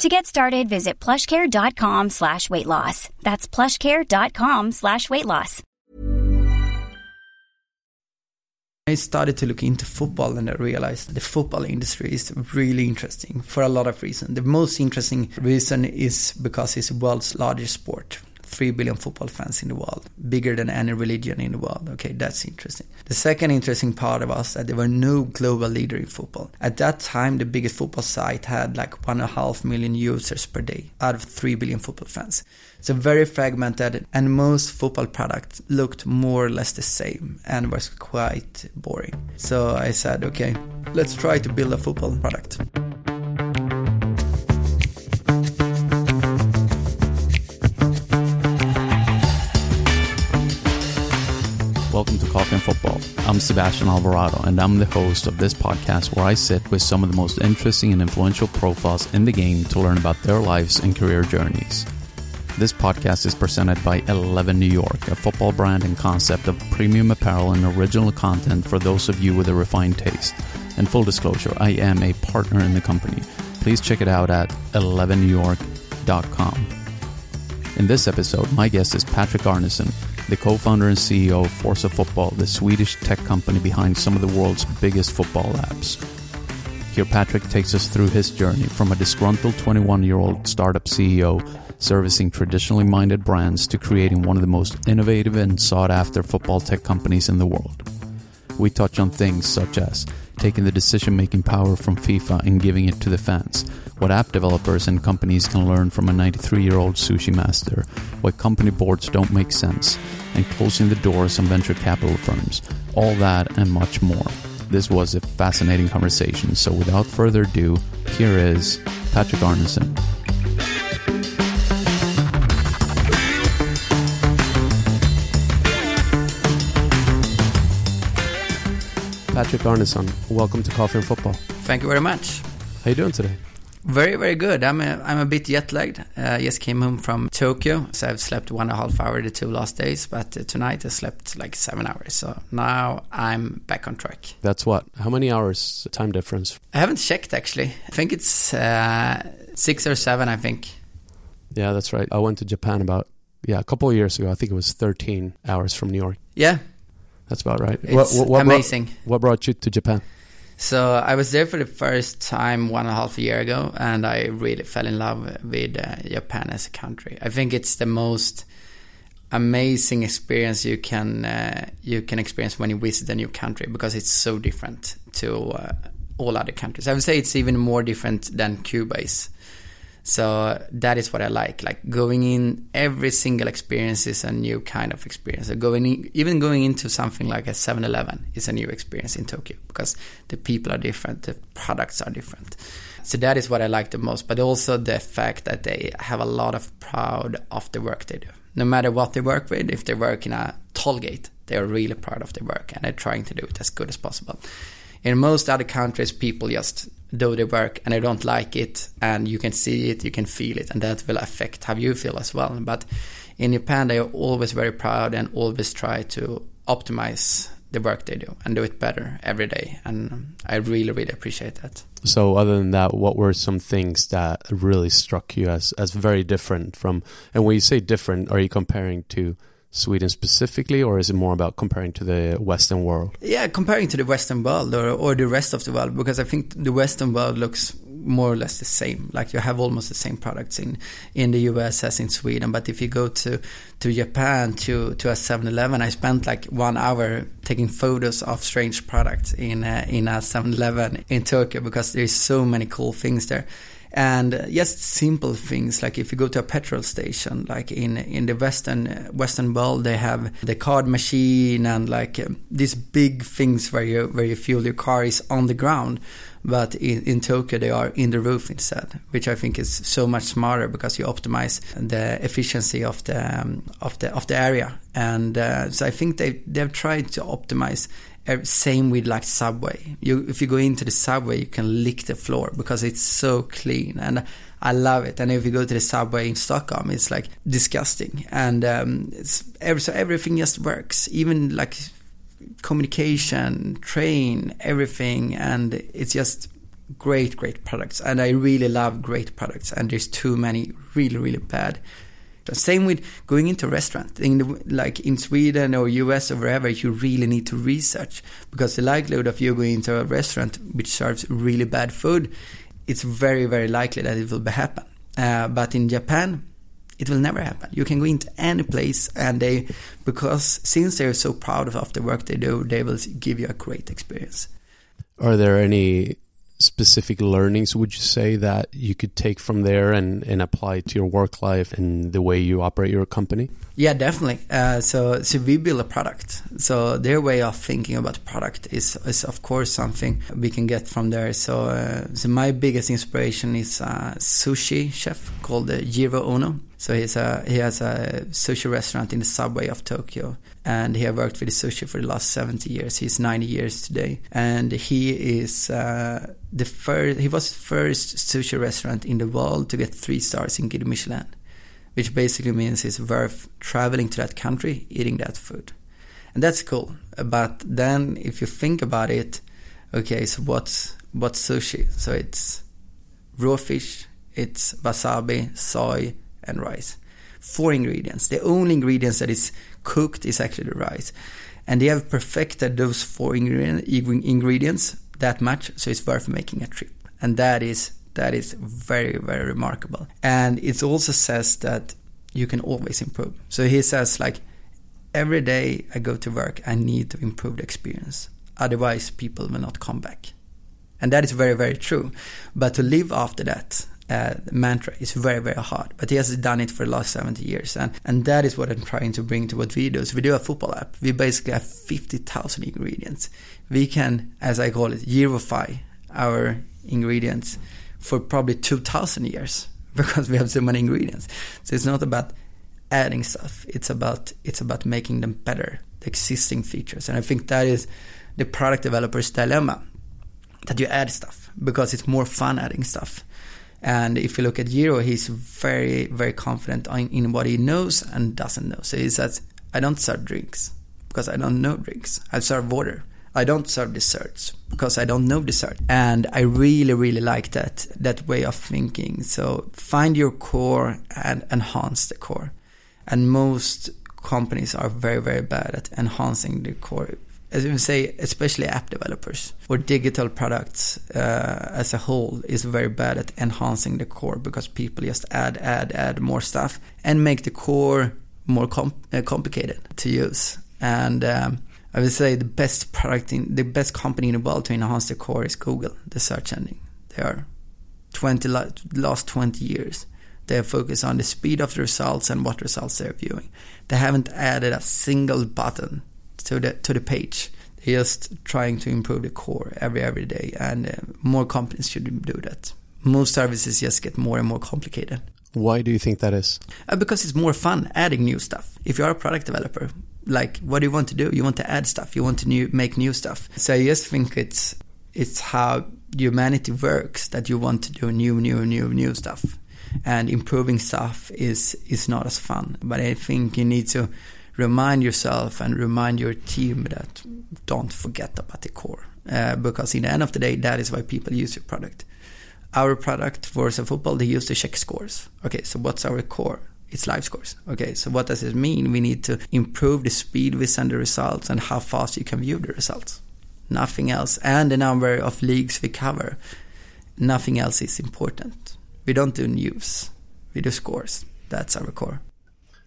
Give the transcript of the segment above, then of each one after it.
To get started, visit plushcare.com slash weight loss. That's plushcare.com slash weight loss. I started to look into football and I realized the football industry is really interesting for a lot of reasons. The most interesting reason is because it's the world's largest sport. 3 billion football fans in the world, bigger than any religion in the world. Okay, that's interesting. The second interesting part of us that there were no global leader in football. At that time, the biggest football site had like one and a half million users per day out of 3 billion football fans. So very fragmented, and most football products looked more or less the same and was quite boring. So I said, okay, let's try to build a football product. Welcome to Coffee and Football. I'm Sebastian Alvarado, and I'm the host of this podcast where I sit with some of the most interesting and influential profiles in the game to learn about their lives and career journeys. This podcast is presented by 11 New York, a football brand and concept of premium apparel and original content for those of you with a refined taste. And full disclosure, I am a partner in the company. Please check it out at 11newyork.com. In this episode, my guest is Patrick Arneson, the co-founder and CEO of Forza Football, the Swedish tech company behind some of the world's biggest football apps. Here, Patrick takes us through his journey from a disgruntled 21-year-old startup CEO servicing traditionally minded brands to creating one of the most innovative and sought-after football tech companies in the world. We touch on things such as taking the decision-making power from FIFA and giving it to the fans, what app developers and companies can learn from a 93-year-old sushi master, why company boards don't make sense, and closing the doors on venture capital firms. All that and much more. This was a fascinating conversation, so without further ado, here is Patrick Arneson. Patrick Arneson, welcome to Coffee and Football. Thank you very much. How you doing today? Very, very good. I'm a, I'm a bit jet lagged. Uh, just came home from Tokyo, so I've slept one and a half hour the two last days, but uh, tonight I slept like seven hours. So now I'm back on track. That's what? How many hours time difference? I haven't checked actually. I think it's uh, six or seven. I think. Yeah, that's right. I went to Japan about yeah a couple of years ago. I think it was 13 hours from New York. Yeah, That's about right. it's amazing. Brought, what brought you to Japan? So I was there for the first time one and a half year ago, and I really fell in love with uh, Japan as a country. I think it's the most amazing experience you can uh, you can experience when you visit a new country because it's so different to uh, all other countries. I would say it's even more different than Cuba is. So that is what I like. Like going in, every single experience is a new kind of experience. So going in, even going into something like a 7-Eleven is a new experience in Tokyo because the people are different, the products are different. So that is what I like the most. But also the fact that they have a lot of proud of the work they do. No matter what they work with, if they work in a toll gate, they are really proud of their work and they're trying to do it as good as possible. In most other countries, people just do the work and I don't like it and you can see it you can feel it and that will affect how you feel as well but in japan they are always very proud and always try to optimize the work they do and do it better every day and i really really appreciate that So, other than that, what were some things that really struck you as as very different from? And when you say different, are you comparing to Sweden specifically, or is it more about comparing to the Western world? yeah comparing to the western world or, or the rest of the world because i think the western world looks more or less the same. Like you have almost the same products in in the US as in Sweden. But if you go to to Japan to to a 7-Eleven, I spent like one hour taking photos of strange products in uh, in a 7-Eleven in Tokyo because there's so many cool things there and just simple things like if you go to a petrol station like in in the western western world they have the card machine and like um, these big things where you where you fuel your car is on the ground. But in, in Tokyo they are in the roof instead which I think is so much smarter because you optimize the efficiency of the um, of the of the area. And uh, so I think they they've tried to optimize same with like subway. You if you go into the subway you can lick the floor because it's so clean and i love it. And if you go to the subway in stockholm it's like disgusting. And um, it's every, so everything just works. Even like communication train everything and it's just great great products. And i really love great products. And there's too many really really bad same with going into a restaurant. In like in Sweden or US or wherever, you really need to research because the likelihood of you going into a restaurant which serves really bad food, it's very very likely that it will happen. Uh, but in Japan, it will never happen. You can go into any place and they, because since they're so proud of the work they do, they will give you a great experience. Are there any specific learnings would you say that you could take from there and, and apply to your work life and the way you operate your company? Yeah, definitely. Uh, so, so we build a product. So their way of thinking about product is, is of course something we can get from there. So, uh, so my biggest inspiration is a sushi chef called uh, Jiro Ono. So he's a, he has a sushi restaurant in the subway of Tokyo, and he has worked with sushi for the last 70 years. He's 90 years today, and he is uh, the first. He was the first sushi restaurant in the world to get three stars in Guide Michelin, which basically means it's worth traveling to that country eating that food, and that's cool. But then, if you think about it, okay, so what's what's sushi? So it's raw fish, it's wasabi, soy and rice. Four ingredients. The only ingredients that is cooked is actually the rice. And they have perfected those four ingredients that much, so it's worth making a trip. And that is that is very, very remarkable. And it also says that you can always improve. So he says like every day I go to work, I need to improve the experience. Otherwise people will not come back. And that is very, very true. But to live after that uh, mantra. Is very very hard but he has done it for the last 70 years and and that is what i'm trying to bring to what we do. So we do a football app. We basically have 50000 ingredients. We can as i call it yearify our ingredients for probably 2000 years because we have so many ingredients. So it's not about adding stuff. It's about it's about making them better the existing features. And i think that is the product developer's dilemma that you add stuff because it's more fun adding stuff and if you look at Jiro, he's very, very confident in, in what he knows and doesn't know. So he says, I don't serve drinks because I don't know drinks. I serve water. I don't serve desserts because I don't know dessert. And I really, really like that that way of thinking. So find your core and enhance the core. And most companies are very, very bad at enhancing the core as you say, especially app developers or digital products uh, as a whole is very bad at enhancing the core because people just add, add, add more stuff and make the core more uh, complicated to use. And um, I would say the best product in the best company in the world to enhance the core is Google, the search engine. They are 20 last 20 years. They have focused on the speed of the results and what results they're viewing. They haven't added a single button to the to the page. They're just trying to improve the core every every day, and uh, more companies should do that. Most services just get more and more complicated. Why do you think that is? Uh, because it's more fun adding new stuff. If you're a product developer, like what do you want to do? You want to add stuff. You want to new, make new stuff. So I just think it's it's how humanity works that you want to do new, new, new, new stuff. And improving stuff is is not as fun. But I think you need to remind yourself and remind your team that don't forget about the core. Uh, because in the end of the day, that is why people use your product. Our product for some football, they use to check scores. Okay, so what's our core? It's live scores. Okay, so what does it mean? We need to improve the speed we send the results and how fast you can view the results. Nothing else. And the number of leagues we cover. nothing else is important. We don't do news. We do scores. That's our core.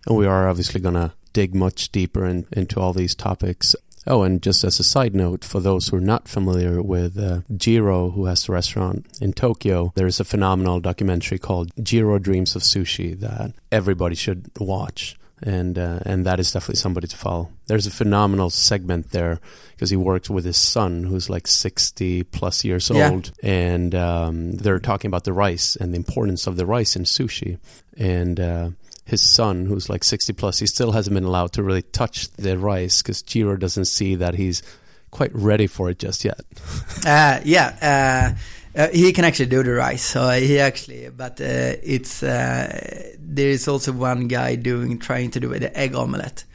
And we are obviously going to dig much deeper in, into all these topics. Oh, and just as a side note, for those who are not familiar with uh, Jiro, who has the restaurant in Tokyo, there is a phenomenal documentary called Jiro Dreams of Sushi that everybody should watch. And uh, and that is definitely somebody to follow. There's a phenomenal segment there because he works with his son, who's like 60 plus years Yeah. old, and um, they're talking about the rice and the importance of the rice in sushi. And uh, his son, who's like 60 plus, he still hasn't been allowed to really touch the rice because Jiro doesn't see that he's quite ready for it just yet. Uh, yeah, uh, uh, he can actually do the rice. So he actually, but uh, it's uh, there is also one guy doing trying to do the egg omelette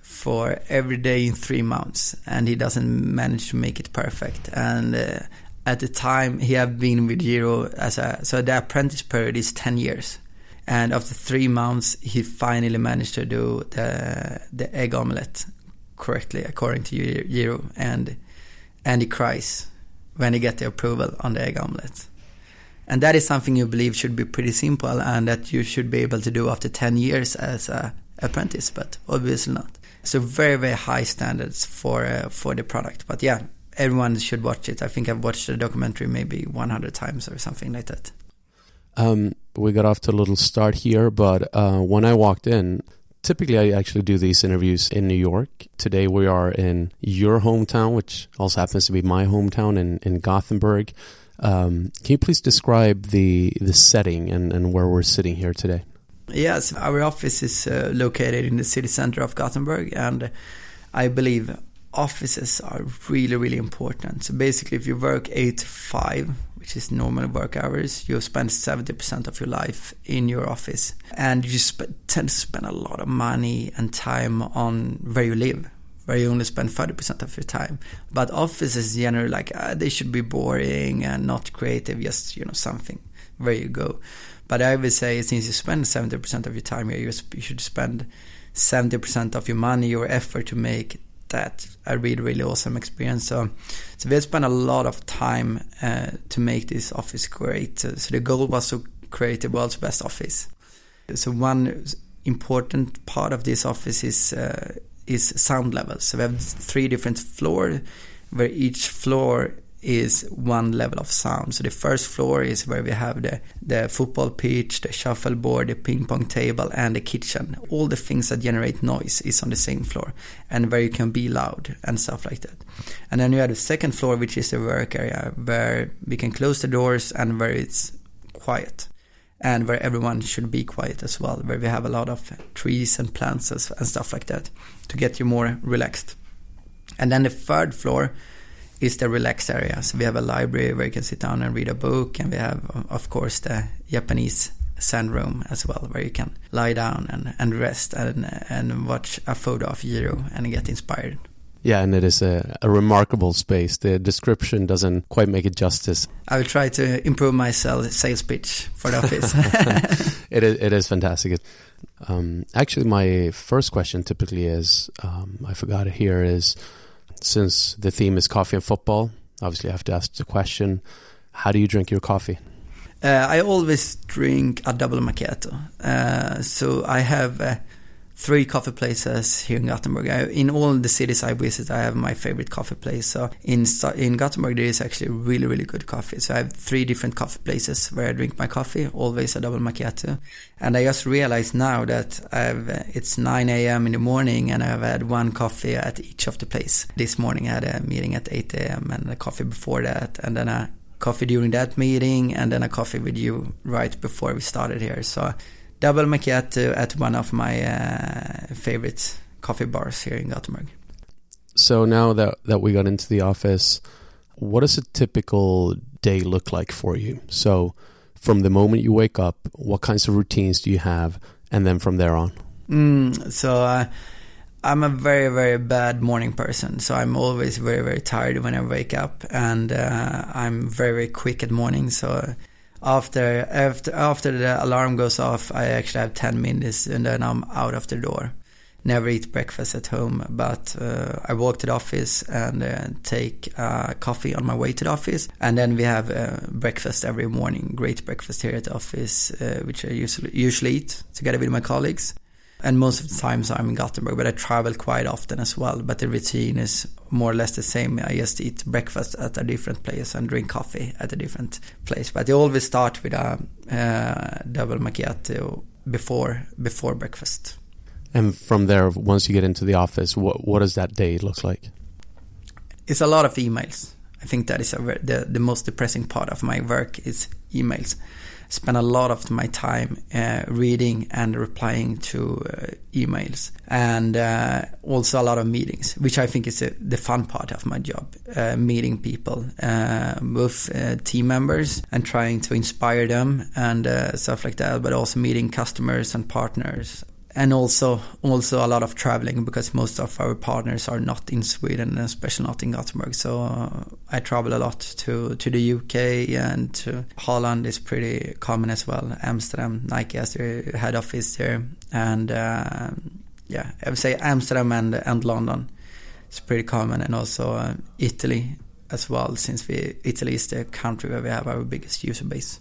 for every day in three months, and he doesn't manage to make it perfect. And uh, at the time, he have been with Jiro as a so the apprentice period is ten years. And after three months, he finally managed to do the the egg omelette correctly according to Jiro, and and he cries when he get the approval on the egg omelette. And that is something you believe should be pretty simple and that you should be able to do after 10 years as a apprentice, but obviously not. So very, very high standards for uh, for the product. But yeah, everyone should watch it. I think I've watched the documentary maybe 100 times or something like that. Um, we got off to a little start here, but uh, when I walked in, typically I actually do these interviews in New York. Today we are in your hometown, which also happens to be my hometown in, in Gothenburg. Um, can you please describe the the setting and, and where we're sitting here today? Yes, our office is uh, located in the city center of Gothenburg, and I believe offices are really, really important. So basically, if you work eight to five, which is normal work hours, you spend 70% of your life in your office. And you sp- tend to spend a lot of money and time on where you live, where you only spend 30% of your time. But offices generally like, uh, they should be boring and not creative, just, you know, something where you go. But I would say since you spend 70% of your time here, you sp- you should spend 70% of your money, your effort to make that a really really awesome experience. So, so we spent a lot of time uh, to make this office great. So, so the goal was to create the world's best office. So one important part of this office is uh, is sound levels. So we have three different floors, where each floor is one level of sound. So the first floor is where we have the, the football pitch, the shuffleboard, the ping pong table, and the kitchen. All the things that generate noise is on the same floor, and where you can be loud and stuff like that. And then you have the second floor, which is the work area, where we can close the doors and where it's quiet. And where everyone should be quiet as well, where we have a lot of trees and plants and stuff like that to get you more relaxed. And then the third floor is the relaxed area. So we have a library where you can sit down and read a book, and we have, of course, the Japanese sand room as well, where you can lie down and, and rest and and watch a photo of Jiro and get inspired. Yeah, and it is a, a remarkable space. The description doesn't quite make it justice. I will try to improve my sales pitch for the office. it is it is fantastic. Um, actually, my first question typically is um, I forgot it here is since the theme is coffee and football, obviously I have to ask the question: How do you drink your coffee? Uh, I always drink a double macchiato. Uh, so I have uh, three coffee places here in Gothenburg. I, in all the cities I visit, I have my favorite coffee place. So in in Gothenburg, there is actually really really good coffee. So I have three different coffee places where I drink my coffee. Always a double macchiato. And I just realized now that I've uh, it's 9 a.m. in the morning, and I've had one coffee at each of the place. This morning I had a meeting at 8 a.m. and a coffee before that, and then a coffee during that meeting, and then a coffee with you right before we started here. So double macchiato at one of my uh, favorite coffee bars here in Gothenburg. So now that that we got into the office, what does a typical day look like for you? So from the moment you wake up, what kinds of routines do you have, and then from there on? Mm, so uh, I'm a very very bad morning person. So I'm always very very tired when I wake up, and uh, I'm very very quick at morning. So after after after the alarm goes off, I actually have 10 minutes and then I'm out of the door. never eat breakfast at home, but uh, I walk to the office and uh, take uh, coffee on my way to the office. And then we have uh, breakfast every morning, great breakfast here at the office, uh, which I usually, usually eat together with my colleagues. And most of the times I'm in Gothenburg, but I travel quite often as well. But the routine is more or less the same. I just eat breakfast at a different place and drink coffee at a different place. But I always start with a uh, double macchiato before before breakfast. And from there, once you get into the office, what what does that day look like? It's a lot of emails. I think that is a, the the most depressing part of my work is emails. Spend a lot of my time uh, reading and replying to uh, emails, and uh, also a lot of meetings, which I think is a, the fun part of my job: uh, meeting people, uh, both uh, team members, and trying to inspire them and stuff like that. But also meeting customers and partners and also also a lot of traveling because most of our partners are not in Sweden, especially not in Gothenburg. So uh, I travel a lot to to the UK and to Holland is pretty common as well. Amsterdam, Nike has their head office there, and uh, yeah, I would say Amsterdam and and London is pretty common, and also uh, Italy as well, since we Italy is the country where we have our biggest user base.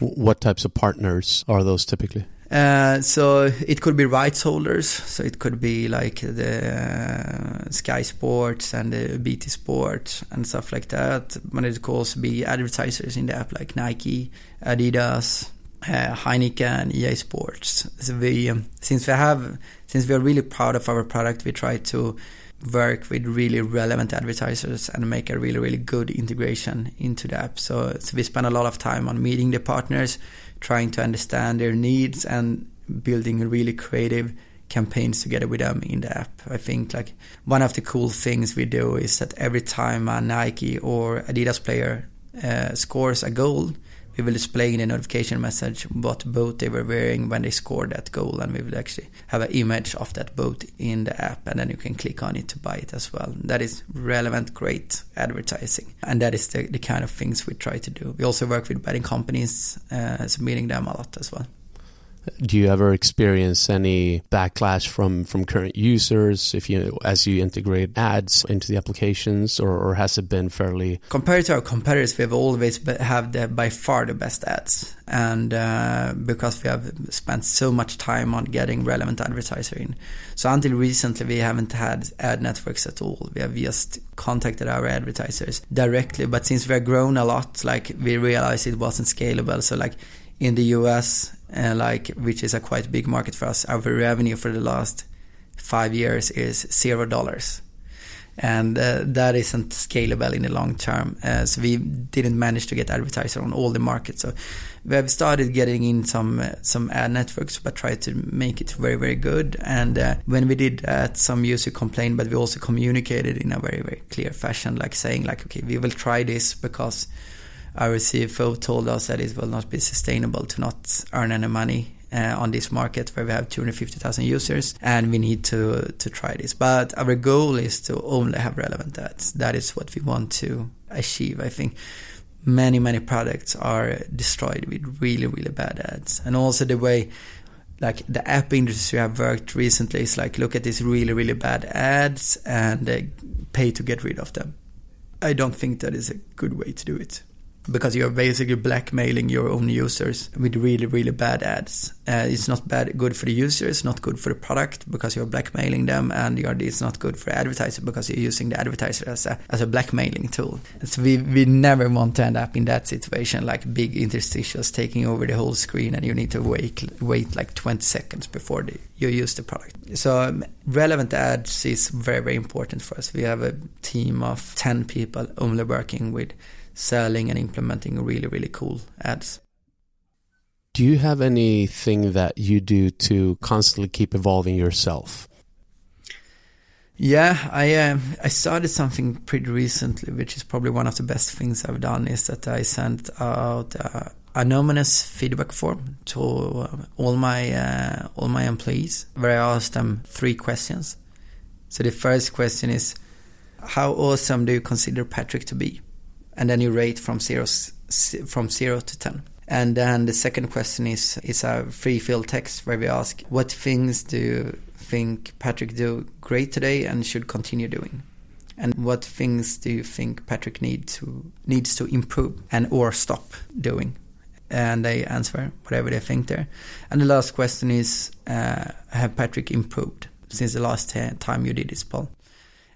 What types of partners are those typically? Uh, so it could be rights holders. So it could be like the uh, Sky Sports and the BT Sports and stuff like that. But it could also be advertisers in the app like Nike, Adidas, uh, Heineken, EA Sports. So we, um, since we have, since we are really proud of our product, we try to work with really relevant advertisers and make a really really good integration into the app. So, so we spend a lot of time on meeting the partners trying to understand their needs and building really creative campaigns together with them in the app. I think like one of the cool things we do is that every time a Nike or Adidas player uh, scores a goal, we will display in a notification message what boat they were wearing when they scored that goal and we will actually have an image of that boat in the app and then you can click on it to buy it as well. That is relevant great advertising and that is the, the kind of things we try to do. We also work with betting companies uh, meeting them a lot as well do you ever experience any backlash from from current users if you as you integrate ads into the applications or, or has it been fairly compared to our competitors we've always have the by far the best ads. And uh, because we have spent so much time on getting relevant advertising. In so until recently we haven't had ad networks at all. We have just contacted our advertisers directly. But since we have grown a lot like we realized it wasn't scalable. So like in the US, uh, like which is a quite big market for us, our revenue for the last five years is zero dollars, and uh, that isn't scalable in the long term. Uh, so we didn't manage to get advertiser on all the markets. So we have started getting in some uh, some ad networks, but tried to make it very very good. And uh, when we did that, some user complained, but we also communicated in a very very clear fashion, like saying like, okay, we will try this because our CFO told us that it will not be sustainable to not earn any money uh, on this market where we have 250,000 users and we need to to try this. But our goal is to only have relevant ads. That is what we want to achieve. I think many many products are destroyed with really really bad ads, and also the way like the app industry have worked recently is like look at these really really bad ads and pay to get rid of them. I don't think that is a good way to do it because you're basically blackmailing your own users with really really bad ads. Uh, it's not bad good for the user, it's not good for the product because you're blackmailing them, and it's not good for advertiser because you're using the advertiser as a as a blackmailing tool. So we we never want to end up in that situation like big interstitials taking over the whole screen, and you need to wait wait like 20 seconds before the, you use the product. So um, relevant ads is very very important for us. We have a team of 10 people only working with selling and implementing really, really cool ads. Do you have anything that you do to constantly keep evolving yourself? Yeah, I uh, I started something pretty recently, which is probably one of the best things I've done. Is that I sent out uh, anonymous feedback form to uh, all my uh, all my employees, where I asked them three questions. So the first question is, how awesome do you consider Patrick to be? And then you rate from zero from zero to ten. And then the second question is is a free fill text where we ask what things do you think Patrick do great today and should continue doing? And what things do you think Patrick need to needs to improve and or stop doing? And they answer whatever they think there. And the last question is, uh, have Patrick improved since the last time you did this poll?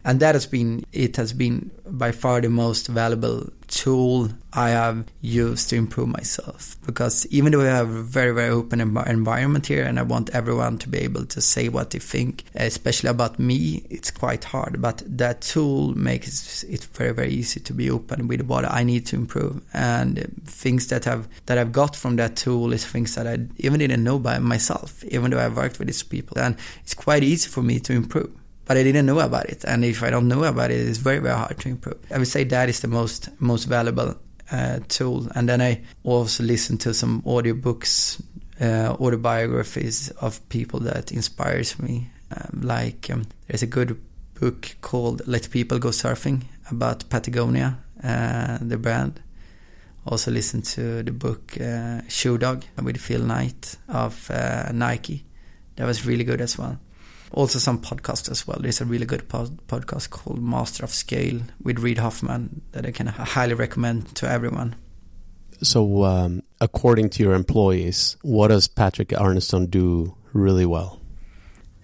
And that has been it has been by far the most valuable tool I have used to improve myself. Because even though we have a very very open environment here and I want everyone to be able to say what they think especially about me it's quite hard. But that tool makes it very very easy to be open with what I need to improve. And things that have that I've got from that tool is things that I even didn't know by myself even though I've worked with these people. And it's quite easy for me to improve but I didn't know about it. And if I don't know about it, it's very, very hard to improve. I would say that is the most most valuable uh, tool. And then I also listen to some audiobooks, uh, autobiographies of people that inspires me. Um, like um, there's a good book called "Let People Go Surfing" about Patagonia, uh, the brand. Also listen to the book uh, Shoe Dog with Phil Knight of uh, Nike. That was really good as well also some podcasts as well. There's a really good pod- podcast called Master of Scale with Reid Hoffman that I can highly recommend to everyone. So, um, according to your employees, what does Patrick Arneson do really well?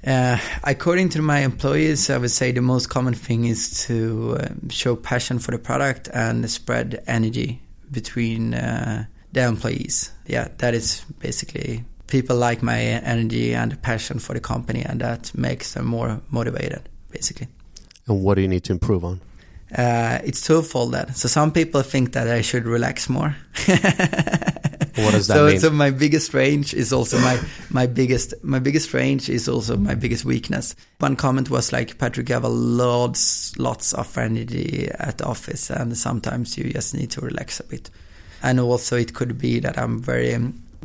Uh, according to my employees, I would say the most common thing is to uh, show passion for the product and spread energy between uh, the employees. Yeah, that is basically people like my energy and passion for the company, and that makes them more motivated, basically. And what do you need to improve on? Uh, it's twofold. That so some people think that I should relax more. what does that so, mean? So my biggest range is also my my biggest my biggest range is also my biggest weakness. One comment was like, Patrick, you have a lots lots of energy at the office, and sometimes you just need to relax a bit. And also, it could be that I'm very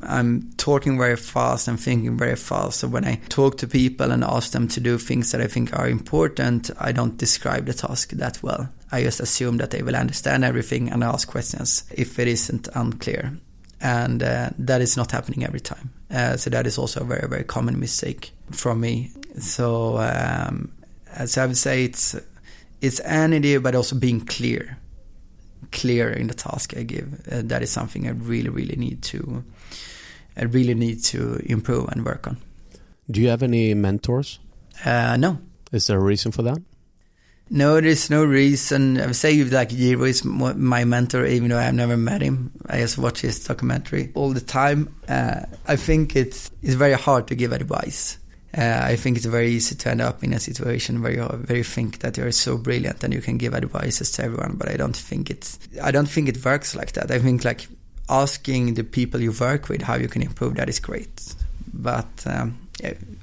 I'm talking very fast and thinking very fast. So when I talk to people and ask them to do things that I think are important, I don't describe the task that well. I just assume that they will understand everything and ask questions if it isn't unclear. And uh, that is not happening every time. Uh, so that is also a very, very common mistake from me. So, um, as I would say, it's it's energy, but also being clear, clear in the task I give. Uh, that is something I really, really need to I really need to improve and work on. Do you have any mentors? Uh, no. Is there a reason for that? No, there's no reason. I would say like Jiro is my mentor, even though I've never met him. I just watch his documentary all the time. Uh, I think it's it's very hard to give advice. Uh, I think it's very easy to end up in a situation where you where you think that you're so brilliant and you can give advices to everyone. But I don't think it's I don't think it works like that. I think like asking the people you work with how you can improve that is great. But um,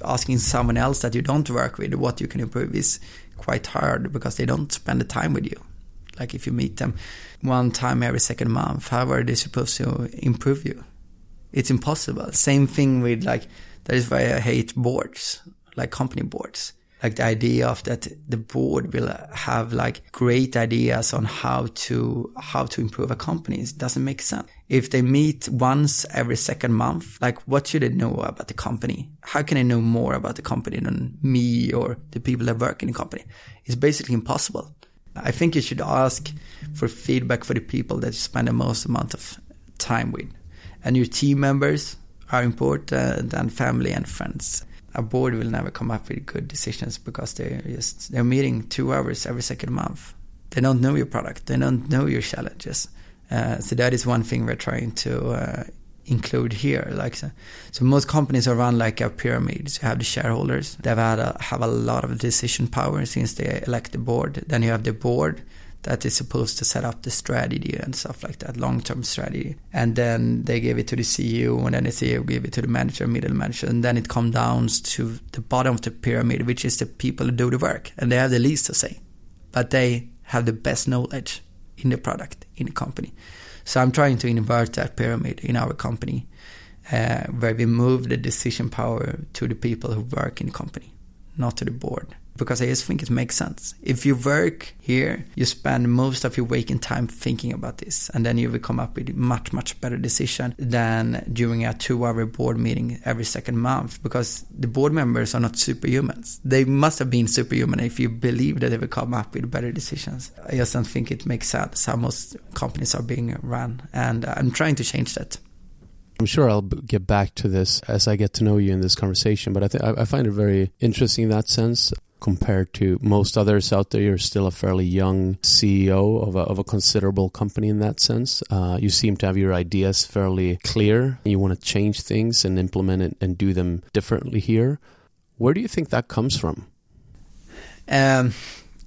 asking someone else that you don't work with what you can improve is quite hard because they don't spend the time with you. Like if you meet them one time every second month how are they supposed to improve you? It's impossible. Same thing with like that is why i hate boards like company boards like the idea of that the board will have like great ideas on how to how to improve a company. It doesn't make sense. If they meet once every second month like what should they know about the company? How can they know more about the company than me or the people that work in the company? It's basically impossible. I think you should ask for feedback for the people that you spend the most amount of time with. And your team members are important and family and friends a board will never come up with good decisions because they're just they're meeting two hours every second month. They don't know your product. They don't know your challenges. Uh, so that is one thing we're trying to uh, include here. Like so, so, most companies are run like a pyramid. So you have the shareholders. They've had a, have a lot of decision power since they elect the board. Then you have the board that is supposed to set up the strategy and stuff like that, long term strategy. And then they give it to the CEO, and then the CEO give it to the manager, middle manager, and then it comes down to the bottom of the pyramid, which is the people who do the work, and they have the least to say, but they have the best knowledge in the product in the company. So I'm trying to invert that pyramid in our company, uh, where we move the decision power to the people who work in the company not to the board because I just think it makes sense. If you work here, you spend most of your waking time thinking about this, and then you will come up with much, much better decision than during a two hour board meeting every second month because the board members are not superhumans. They must have been superhuman if you believe that they will come up with better decisions. I just don't think it makes sense how most companies are being run, and I'm trying to change that. I'm sure I'll get back to this as I get to know you in this conversation, but I think I find it very interesting in that sense compared to most others out there. You're still a fairly young CEO of a, of a considerable company in that sense. Uh, you seem to have your ideas fairly clear. You want to change things and implement it and do them differently here. Where do you think that comes from? Um,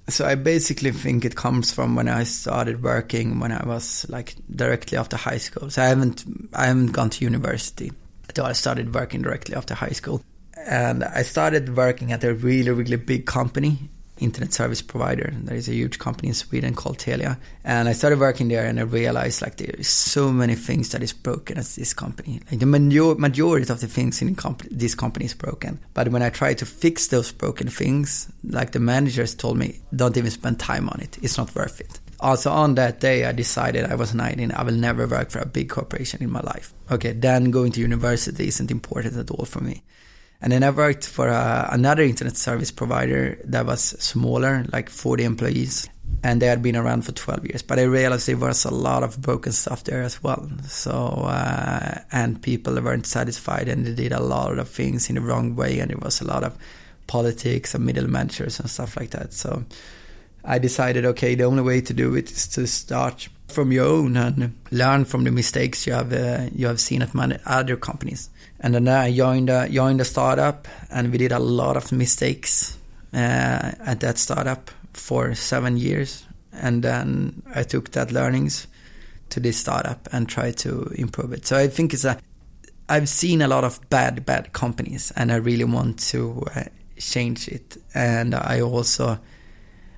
so I basically think it comes from when I started working when I was like directly after high school. So I haven't I haven't gone to university. So I started working directly after high school and I started working at a really, really big company, internet service provider. There is a huge company in Sweden called Telia, and I started working there, and I realized like there is so many things that is broken at this company. Like the major- majority of the things in company, this company is broken. But when I tried to fix those broken things, like the managers told me, don't even spend time on it. It's not worth it also on that day i decided i was 19 i will never work for a big corporation in my life okay then going to university isn't important at all for me and then I worked for uh, another internet service provider that was smaller, like 40 employees. And they had been around for 12 years. But I realized there was a lot of broken stuff there as well. So, uh, and people weren't satisfied and they did a lot of things in the wrong way. And there was a lot of politics and middle managers and stuff like that. So I decided, okay, the only way to do it is to start from your own and learn from the mistakes you have uh, you have seen at other companies. And then I joined a, joined a startup, and we did a lot of mistakes uh, at that startup for seven years. And then I took that learnings to this startup and tried to improve it. So I think it's a I've seen a lot of bad bad companies, and I really want to uh, change it. And I also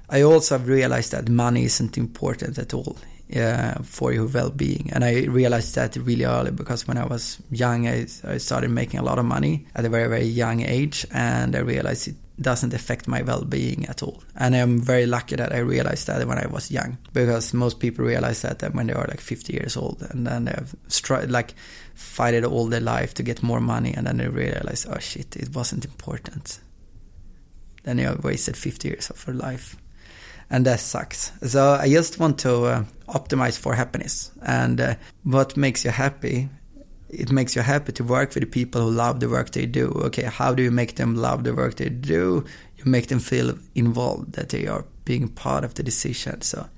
I also have realized that money isn't important at all uh, for your well-being. And i realized that really early because when i was young I, I, started making a lot of money at a very very young age and i realized it doesn't affect my well-being at all. And i'm very lucky that i realized that when i was young because most people realize that when they are like 50 years old and then they have stri- like fighted all their life to get more money and then they realize oh shit it wasn't important. Then they have wasted 50 years of their life and that sucks. So I just want to uh, optimize for happiness. And uh, what makes you happy? It makes you happy to work with the people who love the work they do. Okay, how do you make them love the work they do? You make them feel involved, that they are being part of the decision. So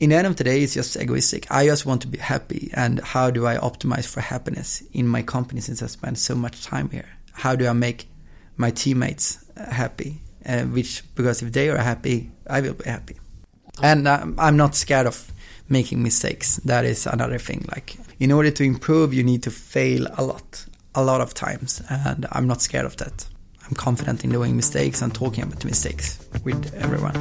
in the end of the day, it's just egoistic. I just want to be happy. And how do I optimize for happiness in my company since I spend so much time here? How do I make my teammates happy? uh, which because if they are happy, I will be happy. And um, I'm not scared of making mistakes. That is another thing. Like in order to improve, you need to fail a lot, a lot of times, and I'm not scared of that. I'm confident in doing mistakes and talking about mistakes with everyone.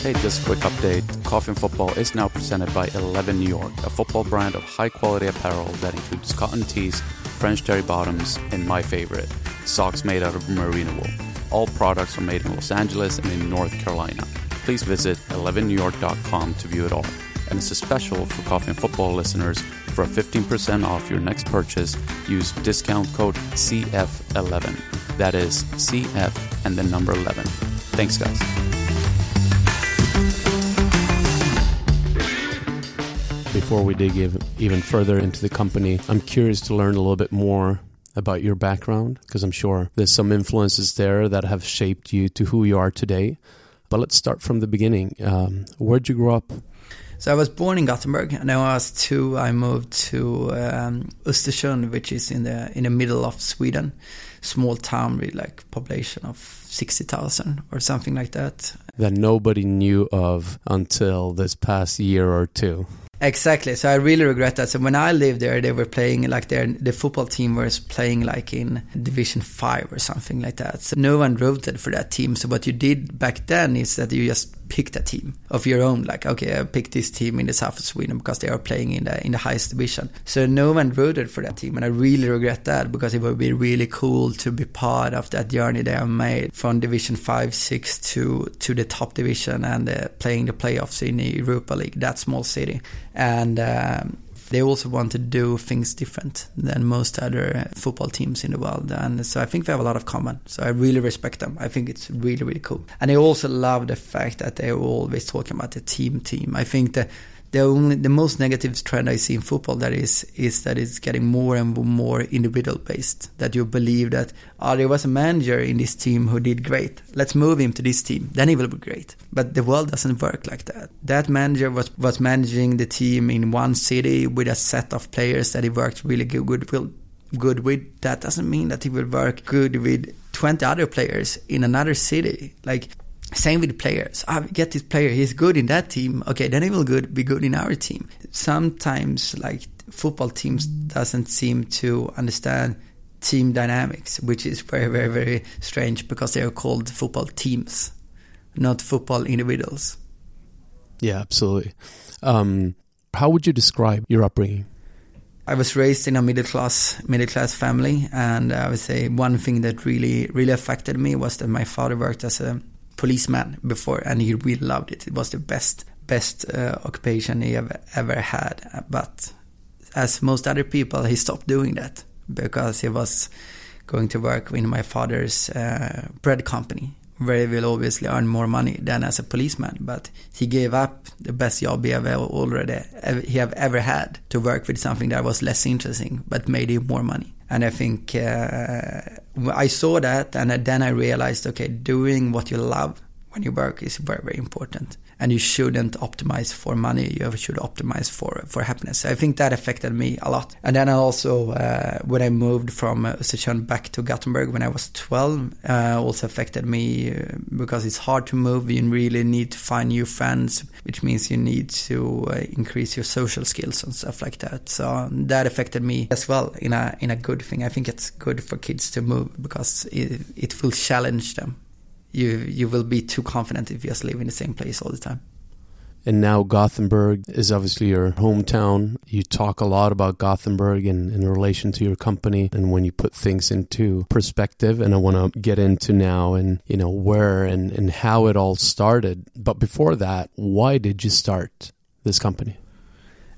Hey, just quick update. Coffee and Football is now presented by 11 New York, a football brand of high quality apparel that includes cotton tees French terry bottoms, and my favorite, socks made out of merino wool. All products are made in Los Angeles and in North Carolina. Please visit 11newyork.com to view it all. And it's a special for Coffee and Football listeners for a 15% off your next purchase. Use discount code CF11. That is CF and the number 11. Thanks, guys. Before we dig even further into the company, I'm curious to learn a little bit more about your background because I'm sure there's some influences there that have shaped you to who you are today. But let's start from the beginning. Um, where'd you grow up? So I was born in Gothenburg, and when I was two, I moved to um, Östersund, which is in the in the middle of Sweden, small town with like population of sixty thousand or something like that. That nobody knew of until this past year or two. Exactly. So I really regret that. So when I lived there, they were playing like their the football team was playing like in Division Five or something like that. So no one rooted for that team. So what you did back then is that you just picked a team of your own. Like, okay, I picked this team in the south of Sweden because they are playing in the in the highest division. So no one rooted for that team, and I really regret that because it would be really cool to be part of that journey they have made from Division Five, Six to to the top division and uh, playing the playoffs in the Europa League. That small city, and. Um, they also want to do things different than most other football teams in the world. And so I think they have a lot of common. So I really respect them. I think it's really, really cool. And I also love the fact that they're always talking about the team team. I think that the only the most negative trend I see in football that is is that it's getting more and more individual based. That you believe that oh there was a manager in this team who did great. Let's move him to this team. Then he will be great. But the world doesn't work like that. That manager was was managing the team in one city with a set of players that he worked really good good, good with. That doesn't mean that he will work good with 20 other players in another city. Like same with players. I get this player, he's good in that team. Okay, then he will good be good in our team. Sometimes like football teams doesn't seem to understand team dynamics, which is very, very, very strange because they are called football teams, not football individuals. Yeah, absolutely. Um, how would you describe your upbringing? I was raised in a middle class middle class family, and I would say one thing that really really affected me was that my father worked as a policeman before, and he really loved it. It was the best best uh, occupation he ever ever had. But as most other people, he stopped doing that because he was going to work in my father's uh, bread company, where he will obviously earn more money than as a policeman. But he gave up the best job he ever already he have ever had to work with something that was less interesting but made him more money. And I think uh, I saw that, and then I realized, okay, doing what you love when you work is very, very important and you shouldn't optimize for money. You should optimize for for happiness. I think that affected me a lot. And then I also, uh, when I moved from Östersund back to Gothenburg when I was 12, uh, also affected me uh, because it's hard to move. You really need to find new friends, which means you need to uh, increase your social skills and stuff like that. So that affected me as well in a in a good thing. I think it's good for kids to move because it, it will challenge them you you will be too confident if you just live in the same place all the time. And now Gothenburg is obviously your hometown. You talk a lot about Gothenburg in, in relation to your company and when you put things into perspective. And I want to get into now and, you know, where and, and how it all started. But before that, why did you start this company?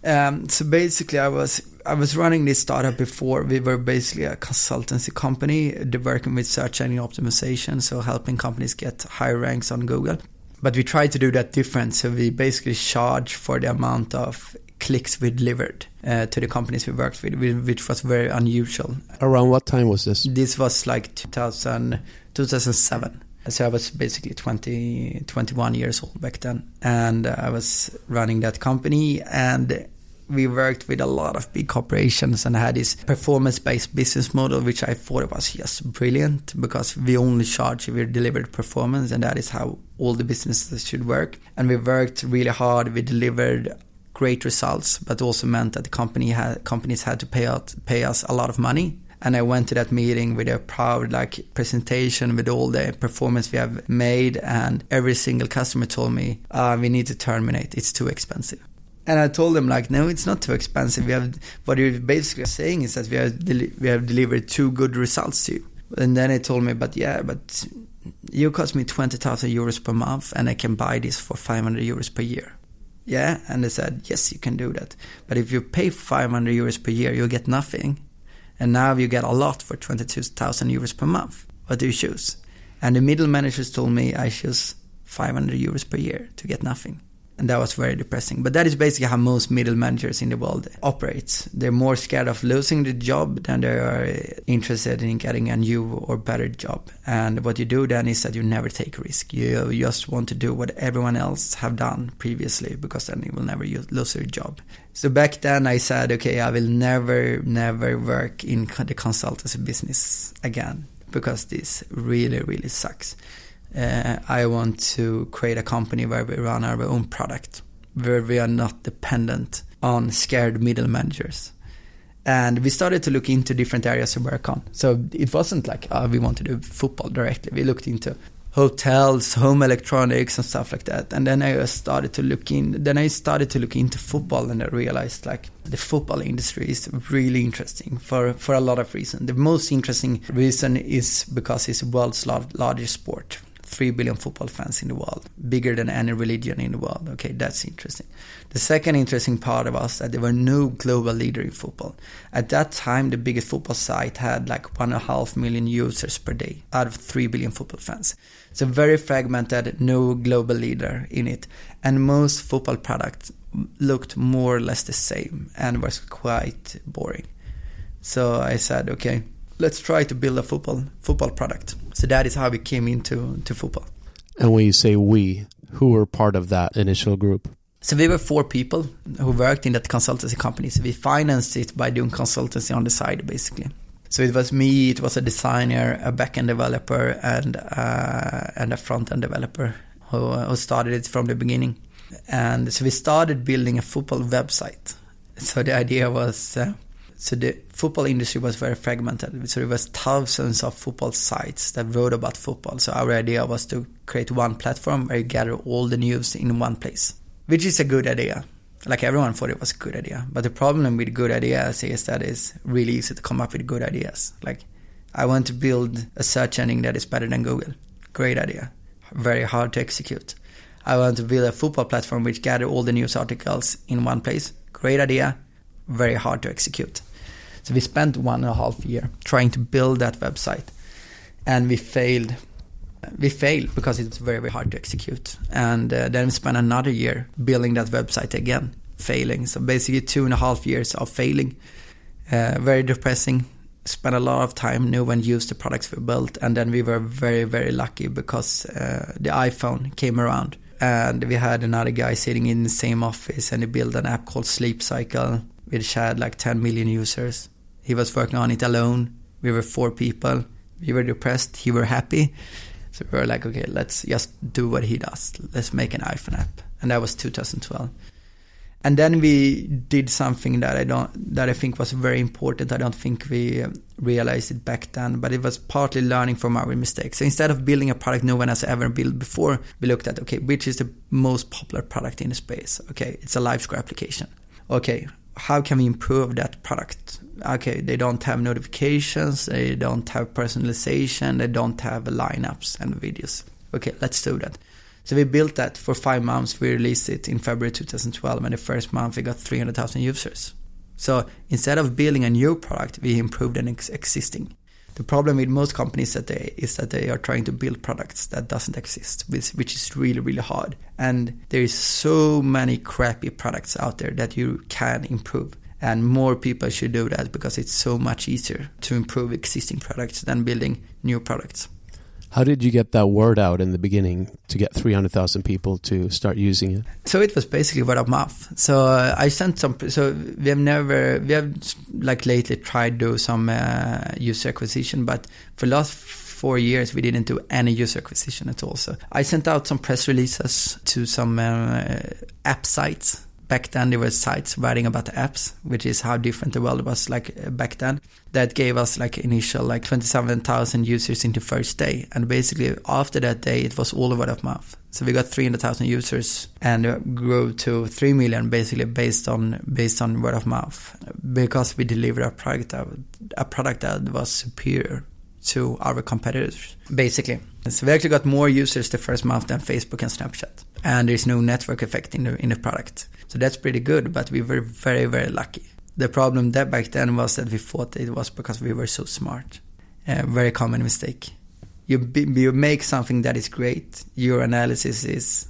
Um, so basically, I was I was running this startup before. We were basically a consultancy company working with search engine optimization, so helping companies get higher ranks on Google. But we tried to do that different. So we basically charge for the amount of clicks we delivered uh, to the companies we worked with, which was very unusual. Around what time was this? This was like 2000, 2007. So I was basically 20, 21 years old back then. And I was running that company. And we worked with a lot of big corporations and had this performance based business model, which I thought was just brilliant because we only charge if we delivered performance, and that is how all the businesses should work. And we worked really hard. We delivered great results, but also meant that the company had, companies had to pay out pay us a lot of money. And I went to that meeting with a proud like presentation with all the performance we have made, and every single customer told me, uh, "We need to terminate. It's too expensive." And I told them like, no, it's not too expensive. We have what you're basically saying is that we have deli- we have delivered two good results to you. And then they told me, but yeah, but you cost me twenty thousand euros per month, and I can buy this for five hundred euros per year. Yeah, and they said, yes, you can do that. But if you pay five hundred euros per year, you'll get nothing. And now you get a lot for twenty two thousand euros per month. What do you choose? And the middle managers told me I choose five hundred euros per year to get nothing and that was very depressing. But that is basically how most middle managers in the world operate. They're more scared of losing the job than they are interested in getting a new or better job. And what you do then is that you never take risk. You just want to do what everyone else have done previously because then you will never lose your job. So back then I said, okay, I will never, never work in the consultancy business again because this really, really sucks uh, I want to create a company where we run our own product, where we are not dependent on scared middle managers. And we started to look into different areas work on. So it wasn't like, oh, we want to do football directly. We looked into hotels, home electronics, and stuff like that. And then I started to look in. Then I started to look into football, and I realized like the football industry is really interesting for for a lot of reasons. The most interesting reason is because it's the world's largest sport. 3 billion football fans in the world, bigger than any religion in the world. Okay, that's interesting. The second interesting part of us that there were no global leader in football. At that time, the biggest football site had like one and a half million users per day out of 3 billion football fans. So very fragmented, no global leader in it. And most football products looked more or less the same and was quite boring. So I said, okay, let's try to build a football football product. So that is how we came into to football. And when you say we, who were part of that initial group? So we were four people who worked in that consultancy company. So we financed it by doing consultancy on the side, basically. So it was me, it was a designer, a backend developer, and uh, and a front end developer who, who started it from the beginning. And so we started building a football website. So the idea was uh, so the football industry was very fragmented. So there was thousands of football sites that wrote about football. So our idea was to create one platform where you gather all the news in one place, which is a good idea. Like everyone thought it was a good idea. But the problem with good ideas is that it's really easy to come up with good ideas. Like I want to build a search engine that is better than Google. Great idea. Very hard to execute. I want to build a football platform which gather all the news articles in one place. Great idea. Very hard to execute. So we spent one and a half year trying to build that website, and we failed. We failed because it's very very hard to execute, and uh, then we spent another year building that website again, failing. So basically two and a half years of failing. Uh, very depressing. Spent a lot of time. No one used the products we built, and then we were very very lucky because uh, the iPhone came around and we had another guy sitting in the same office and he built an app called Sleep Cycle which had like 10 million users he was working on it alone. We were four people. We were depressed. He were happy. So we were like, okay, let's just do what he does. Let's make an iPhone app. And that was 2012. And then we did something that I don't, that I think was very important. I don't think we uh, realized it back then, but it was partly learning from our mistakes. So instead of building a product no one has ever built before, we looked at, okay, which is the most popular product in the space? Okay, it's a LiveScore application. Okay, how can we improve that product? okay, they don't have notifications, they don't have personalization, they don't have lineups and videos. Okay, let's do that. So we built that for five months. We released it in February 2012, and the first month we got 300,000 users. So instead of building a new product, we improved an ex- existing. The problem with most companies today is that they are trying to build products that doesn't exist, which is really, really hard. And there is so many crappy products out there that you can improve and more people should do that because it's so much easier to improve existing products than building new products. How did you get that word out in the beginning to get 300,000 people to start using it? So it was basically word of mouth. So uh, I sent some, so we have never, we have like lately tried to do some uh, user acquisition, but for the last four years we didn't do any user acquisition at all. So I sent out some press releases to some uh, app sites back then there were sites writing about apps, which is how different the world was like uh, back then. That gave us like initial like 27,000 users in the first day. And basically after that day, it was all word of mouth. So we got 300,000 users and grew to 3 million basically based on based on word of mouth because we delivered a product a product that was superior to our competitors basically. So we actually got more users the first month than Facebook and Snapchat. And there's no network effect in the in the product. So that's pretty good, but we were very, very lucky. The problem that back then was that we thought it was because we were so smart. A very common mistake. You, be, you make something that is great, your analysis is,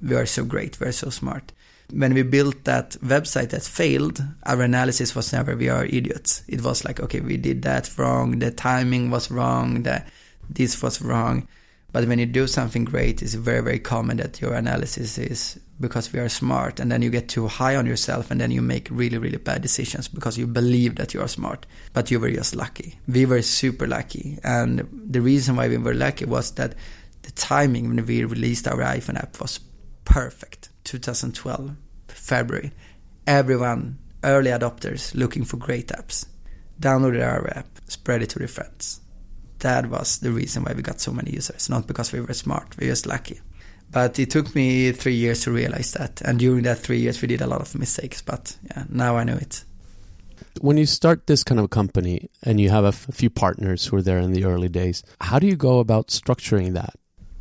we are so great, we're so smart. When we built that website that failed, our analysis was never, we are idiots. It was like, okay, we did that wrong, the timing was wrong, the, this was wrong. But when you do something great, it's very, very common that your analysis is because we are smart and then you get too high on yourself and then you make really really bad decisions because you believe that you are smart. But you were just lucky. We were super lucky. And the reason why we were lucky was that the timing when we released our iphone app was perfect. 2012 february. Everyone early adopters looking for great apps. Downloaded our app spread it to their friends that was the reason why we got so many users, not because we were smart. We were just lucky. But it took me three years to realize that, and during that three years, we did a lot of mistakes. But yeah, now I know it. When you start this kind of company and you have a few partners who are there in the early days, how do you go about structuring that?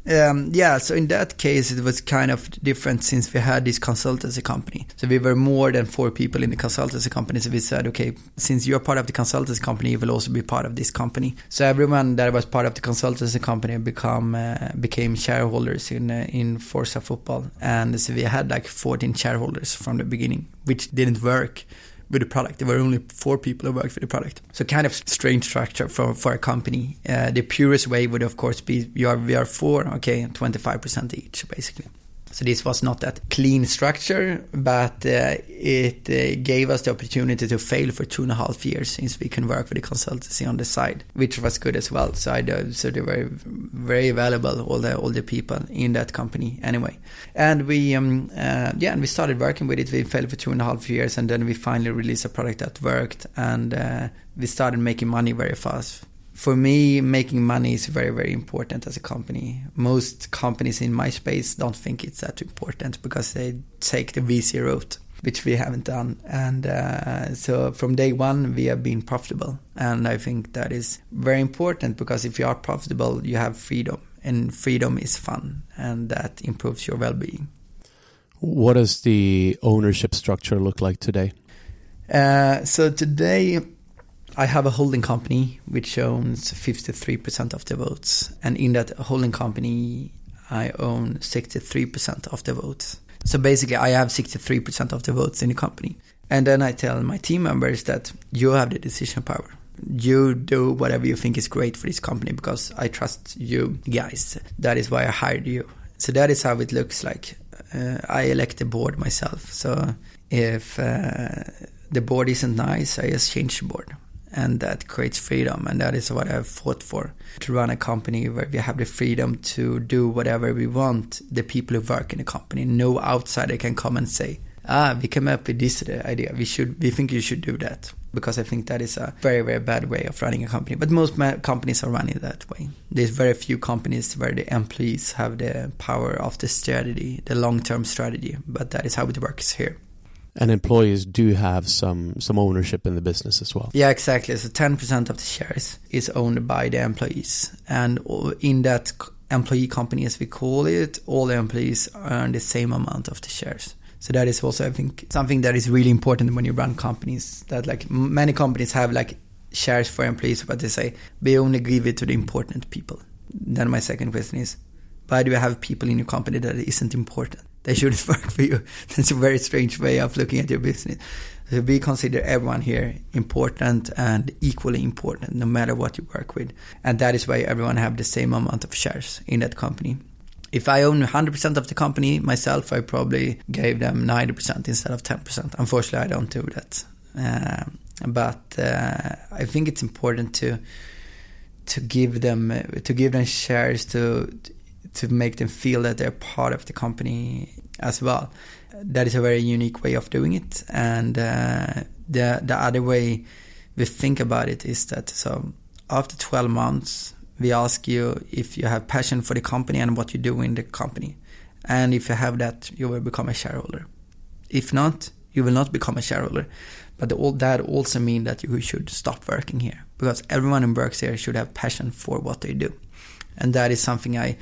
Um, yeah, so in that case, it was kind of different since we had this consultancy company. So we were more than four people in the consultancy company. So we said, okay, since you're part of the consultancy company, you will also be part of this company. So everyone that was part of the consultancy company become uh, became shareholders in uh, in Forza Football, and so we had like 14 shareholders from the beginning, which didn't work with the product. There were only four people who worked with the product. So kind of strange structure for, for a company. Uh, the purest way would of course be you are we are four, okay, and 25% each basically. So this was not that clean structure, but uh, it uh, gave us the opportunity to fail for two and a half years since we can work with the consultancy on the side, which was good as well. So I so they were very valuable all the all the people in that company anyway. And we um, uh, yeah, and we started working with it. We failed for two and a half years, and then we finally released a product that worked, and uh, we started making money very fast for me, making money is very, very important as a company. Most companies in my space don't think it's that important because they take the VC route, which we haven't done. And uh, so from day one, we have been profitable. And I think that is very important because if you are profitable, you have freedom. And freedom is fun, and that improves your well being. What does the ownership structure look like today? Uh, so today, I have a holding company which owns 53% of the votes. And in that holding company, I own 63% of the votes. So basically, I have 63% of the votes in the company. And then I tell my team members that you have the decision power. You do whatever you think is great for this company because I trust you guys. That is why I hired you. So that is how it looks like. Uh, I elect the board myself. So if uh, the board isn't nice, I just change the board and that creates freedom. And that is what I've fought for to run a company where we have the freedom to do whatever we want. The people who work in the company no outsider can come and say ah we came up with this idea. We should we think you should do that. Because I think that is a very very bad way of running a company. But most companies are running that way. There's very few companies where the employees have the power of the strategy the long-term strategy but that is how it works here and employees do have some some ownership in the business as well. Yeah, exactly. So 10% of the shares is owned by the employees, and in that employee company, as we call it, all the employees earn the same amount of the shares. So that is also, I think, something that is really important when you run companies. That like many companies have like shares for employees, but they say we only give it to the important people. Then my second question is, why do you have people in your company that isn't important? They shouldn't work for you. That's a very strange way of looking at your business. So we consider everyone here important and equally important, no matter what you work with. And that is why everyone have the same amount of shares in that company. If I own 100% of the company myself, I probably gave them 90% instead of 10%. Unfortunately, I don't do that. Uh, but uh, I think it's important to to give them to give them shares to to make them feel that they're part of the company as well. That is a very unique way of doing it. And uh, the the other way we think about it is that so after 12 months we ask you if you have passion for the company and what you do in the company. And if you have that, you will become a shareholder. If not, you will not become a shareholder. But the, that also means that you should stop working here because everyone who works here should have passion for what they do. And that is something I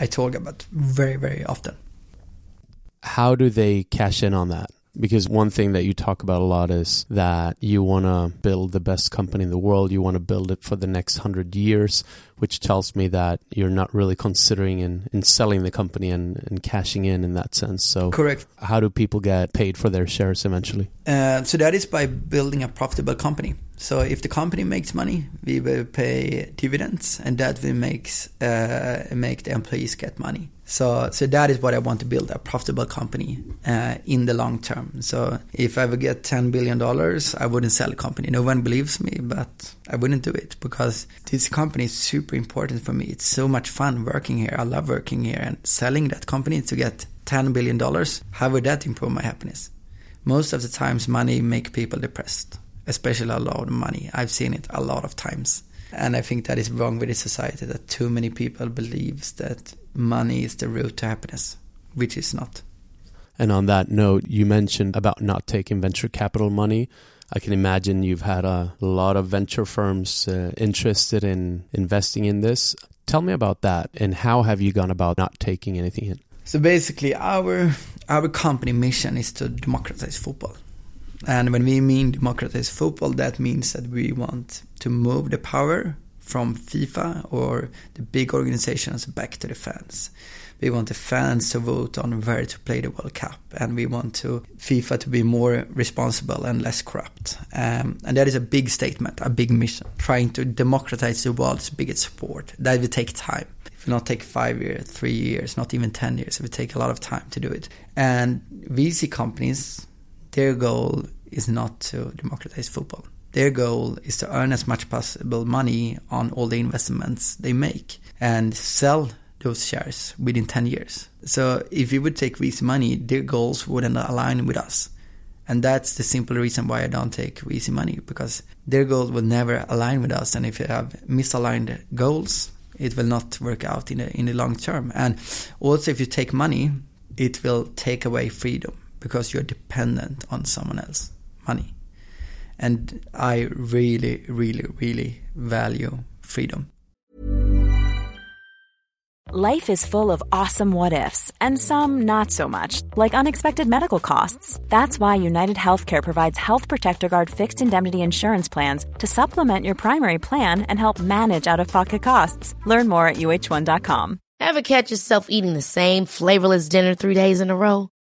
I talk about very, very often. How do they cash in on that? Because one thing that you talk about a lot is that you want to build the best company in the world. You want to build it for the next hundred years, which tells me that you're not really considering in, in selling the company and, and cashing in in that sense. So, correct. How do people get paid for their shares eventually? Uh, so that is by building a profitable company. So if the company makes money, we will pay dividends, and that will makes uh, make the employees get money. So so that is what I want to build a profitable company uh, in the long term. So if I would get ten billion dollars, I wouldn't sell a company. No one believes me, but I wouldn't do it because this company is super important for me. It's so much fun working here. I love working here and selling that company to get ten billion dollars. How would that improve my happiness? Most of the times, money make people depressed especially a lot of money. I've seen it a lot of times. And I think that is wrong with the society that too many people believes that money is the root to happiness, which is not. And on that note, you mentioned about not taking venture capital money. I can imagine you've had a lot of venture firms uh, interested in investing in this. Tell me about that and how have you gone about not taking anything in? So basically, our our company mission is to democratize football. And when we mean democratize football, that means that we want to move the power from FIFA or the big organizations back to the fans. We want the fans to vote on where to play the World Cup, and we want to FIFA to be more responsible and less corrupt. Um, and that is a big statement, a big mission, trying to democratize the world's biggest sport. That will take time. It will not take five years, three years, not even ten years. It will take a lot of time to do it. And VC companies, their goal is not to democratize football. Their goal is to earn as much possible money on all the investments they make and sell those shares within 10 years. So if you would take VC money, their goals wouldn't align with us. And that's the simple reason why I don't take VC money because their goals will never align with us. And if you have misaligned goals, it will not work out in the, in the long term. And also, if you take money, it will take away freedom because you're dependent on someone else money. And I really, really, really value freedom. Life is full of awesome what ifs, and some not so much, like unexpected medical costs. That's why United Healthcare provides Health Protector Guard fixed indemnity insurance plans to supplement your primary plan and help manage out of pocket costs. Learn more at uh1.com. Ever catch yourself eating the same flavorless dinner three days in a row?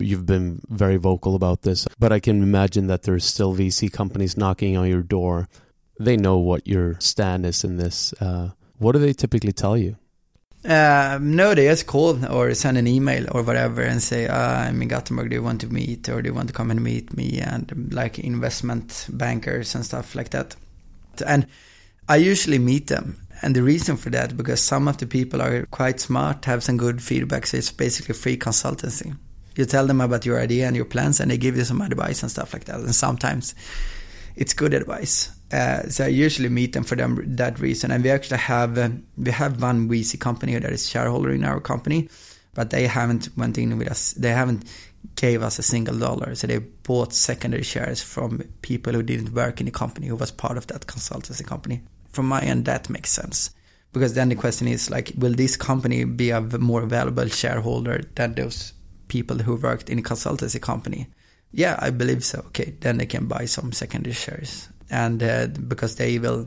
You've been very vocal about this, but I can imagine that there's still VC companies knocking on your door. They know what your stand is in this. Uh, what do they typically tell you? Uh, no, they just call or send an email or whatever and say, uh, I'm in Gothenburg, do you want to meet or do you want to come and meet me? And like investment bankers and stuff like that. And I usually meet them. And the reason for that, because some of the people are quite smart, have some good feedback. So it's basically free consultancy. You tell them about your idea and your plans, and they give you some advice and stuff like that. And sometimes it's good advice. Uh, so I usually meet them for them that reason. And we actually have uh, we have one VC company that is shareholder in our company, but they haven't went in with us. They haven't gave us a single dollar. So they bought secondary shares from people who didn't work in the company who was part of that consultancy company. From my end, that makes sense because then the question is like, will this company be a more valuable shareholder than those people who worked in a consultancy company? Yeah, I believe so. Okay, then they can buy some secondary shares, and uh, because they will,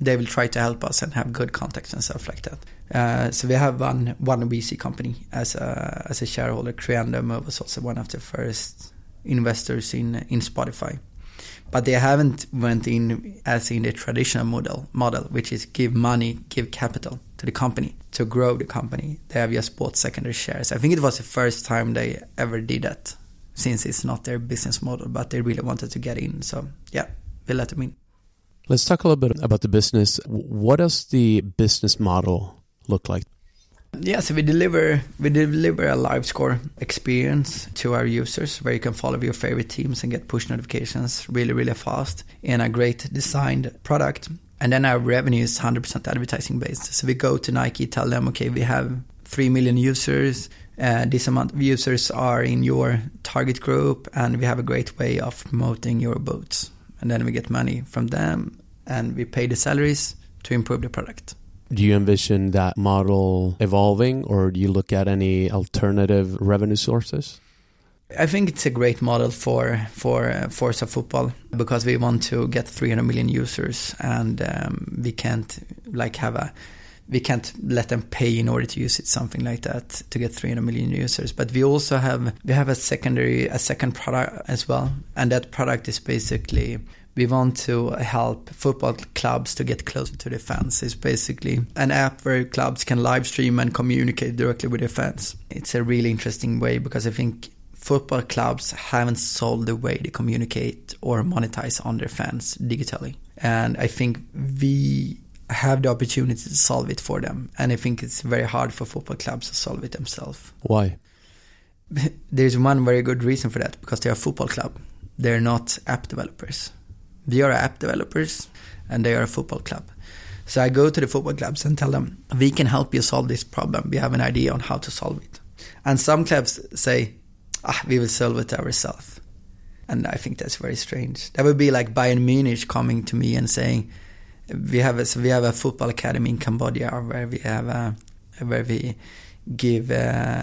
they will try to help us and have good contacts and stuff like that. Uh, so we have one one VC company as a as a shareholder. Creandum was also one of the first investors in in Spotify, but they haven't went in as in the traditional model model, which is give money, give capital to the company to grow the company. They have just bought secondary shares. I think it was the first time they ever did that since it's not their business model, but they really wanted to get in. So yeah, we let them in. Let's talk a little bit about the business. What does the business model look like? Yeah, so we deliver we deliver a live score experience to our users where you can follow your favorite teams and get push notifications really really fast in a great designed product. And then our revenue is 100% advertising based. So we go to Nike, tell them, okay, we have 3 million users. Uh, this amount of users are in your target group, and we have a great way of promoting your boots. And then we get money from them, and we pay the salaries to improve the product. Do you envision that model evolving, or do you look at any alternative revenue sources? I think it's a great model for for uh, Forza Football because we want to get 300 million users, and um, we can't like have a we can't let them pay in order to use it, something like that, to get 300 million users. But we also have we have a secondary a second product as well, and that product is basically we want to help football clubs to get closer to their fans. It's basically an app where clubs can live stream and communicate directly with their fans. It's a really interesting way because I think football clubs haven't solved the way they communicate or monetize on their fans digitally. And I think we have the opportunity to solve it for them. And I think it's very hard for football clubs to solve it themselves. Why? There's one very good reason for that because they are a football club. They're not app developers. We are app developers and they are a football club. So I go to the football clubs and tell them, we can help you solve this problem. We have an idea on how to solve it. And some clubs say, ah, we will solve it ourselves. And I think that's very strange. That would be like Bayern Munich coming to me and saying, we have a, so we have a football academy in Cambodia where we have a, where we give uh,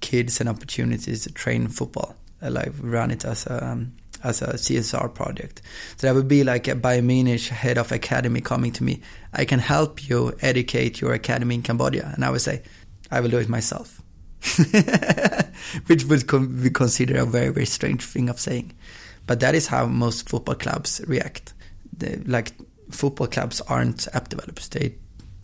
kids an opportunity to train football, uh, like run it as a um, as a CSR project. So that would be like a Bayern Munich head of academy coming to me. I can help you educate your academy in Cambodia, and I would say, I will do it myself. which would be considered a very very strange thing of saying, but that is how most football clubs react. They, like football clubs aren't app developers; they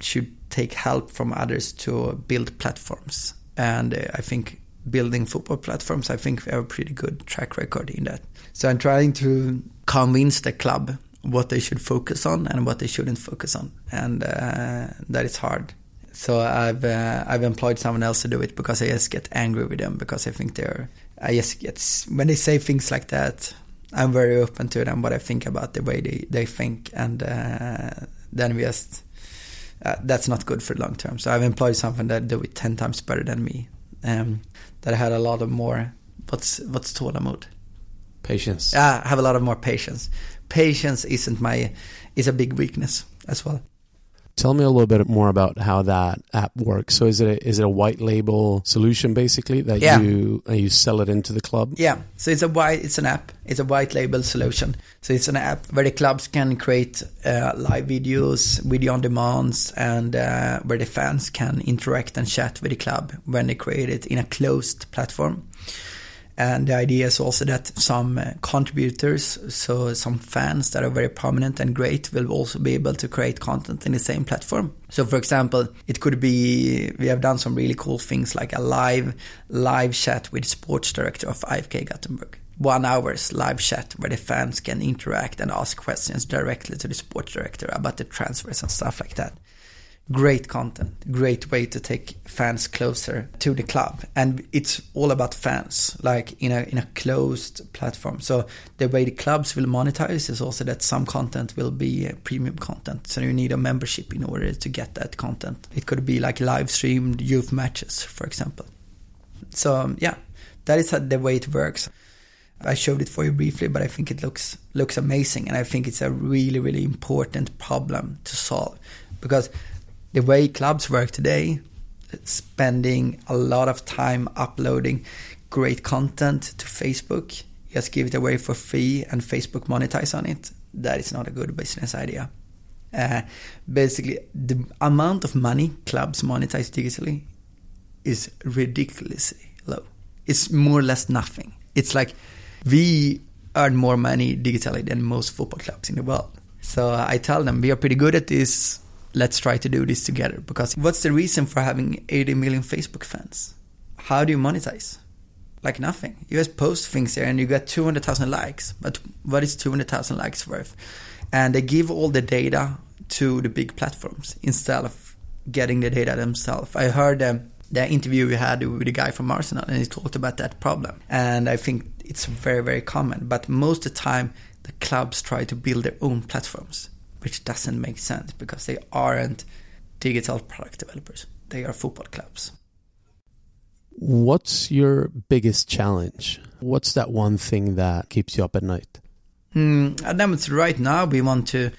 should take help from others to build platforms, and uh, I think building football platforms, I think we have a pretty good track record in that. So I'm trying to convince the club what they should focus on and what they shouldn't focus on, and uh, that is hard. So I've uh, I've employed someone else to do it because I just get angry with them because I think they're I just get when they say things like that. I'm very open to them what I think about the way they they think, and uh, then we just uh, that's not good for long term. So I've employed someone that do it ten times better than me. Um, that had a lot of more what's what's tålamod. Patience. Yeah, I have a lot of more patience. Patience isn't my is a big weakness as well. Tell me a little bit more about how that app works. So is it a, is it a white label solution basically that Yeah. you you sell it into the club? Yeah, so it's a white, it's an app. It's a white label solution. So it's an app where the clubs can create uh, live videos, video on demands, and uh, where the fans can interact and chat with the club when they create it in a closed platform. And the idea is also that some uh, contributors, so some fans that are very prominent and great, will also be able to create content in the same platform. So, for example, it could be we have done some really cool things like a live live chat with sports director of IFK Gothenburg. One hour's live chat where the fans can interact and ask questions directly to the sports director about the transfers and stuff like that great content, great way to take fans closer to the club. And it's all about fans, like in a in a closed platform. So the way the clubs will monetize is also that some content will be uh, premium content. So you need a membership in order to get that content. It could be like live streamed youth matches, for example. So um, yeah, that is the way it works. I showed it for you briefly, but I think it looks looks amazing, and I think it's a really really important problem to solve because the way clubs work today, spending a lot of time uploading great content to Facebook, just give it away for free and Facebook monetize on it, that is not a good business idea. Uh, basically, the amount of money clubs monetize digitally is ridiculously low. It's more or less nothing. It's like we earn more money digitally than most football clubs in the world. So I tell them we are pretty good at this let's try to do this together. Because what's the reason for having 80 million Facebook fans? How do you monetize? Like nothing. You just post things there and you get 200,000 likes. But what is 200,000 likes worth? And they give all the data to the big platforms instead of getting the data themselves. I heard um, the interview we had with the guy from Arsenal and he talked about that problem. And I think it's very, very common. But most of the time, the clubs try to build their own platforms which doesn't make sense because they aren't digital product developers. They are football clubs. What's your biggest challenge? What's that one thing that keeps you up at night? Mm, it's right now we want to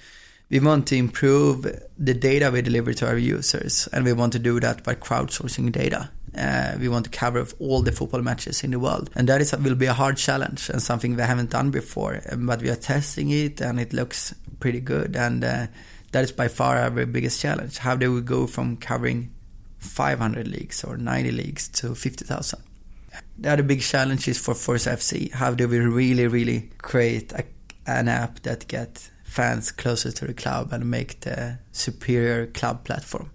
we want to improve the data we deliver to our users, and we want to do that by crowdsourcing data. Uh, we want to cover all the football matches in the world, and that is will be a hard challenge and something we haven't done before. Um, but we are testing it, and it looks pretty good. And uh, that is by far our biggest challenge. How do we go from covering 500 leagues or 90 leagues to 50,000? The other big challenge is for Forza FC. How do we really, really create a, an app that get fans closer to the club and make the superior club platform.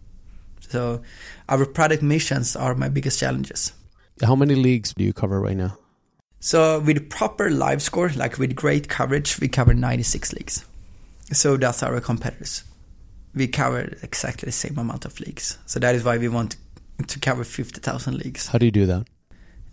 So our product missions are my biggest challenges. How many leagues do you cover right now? So with proper live score, like with great coverage, we cover 96 leagues. So that's our competitors. We cover exactly the same amount of leagues. So that is why we want to cover 50,000 leagues. How do you do that?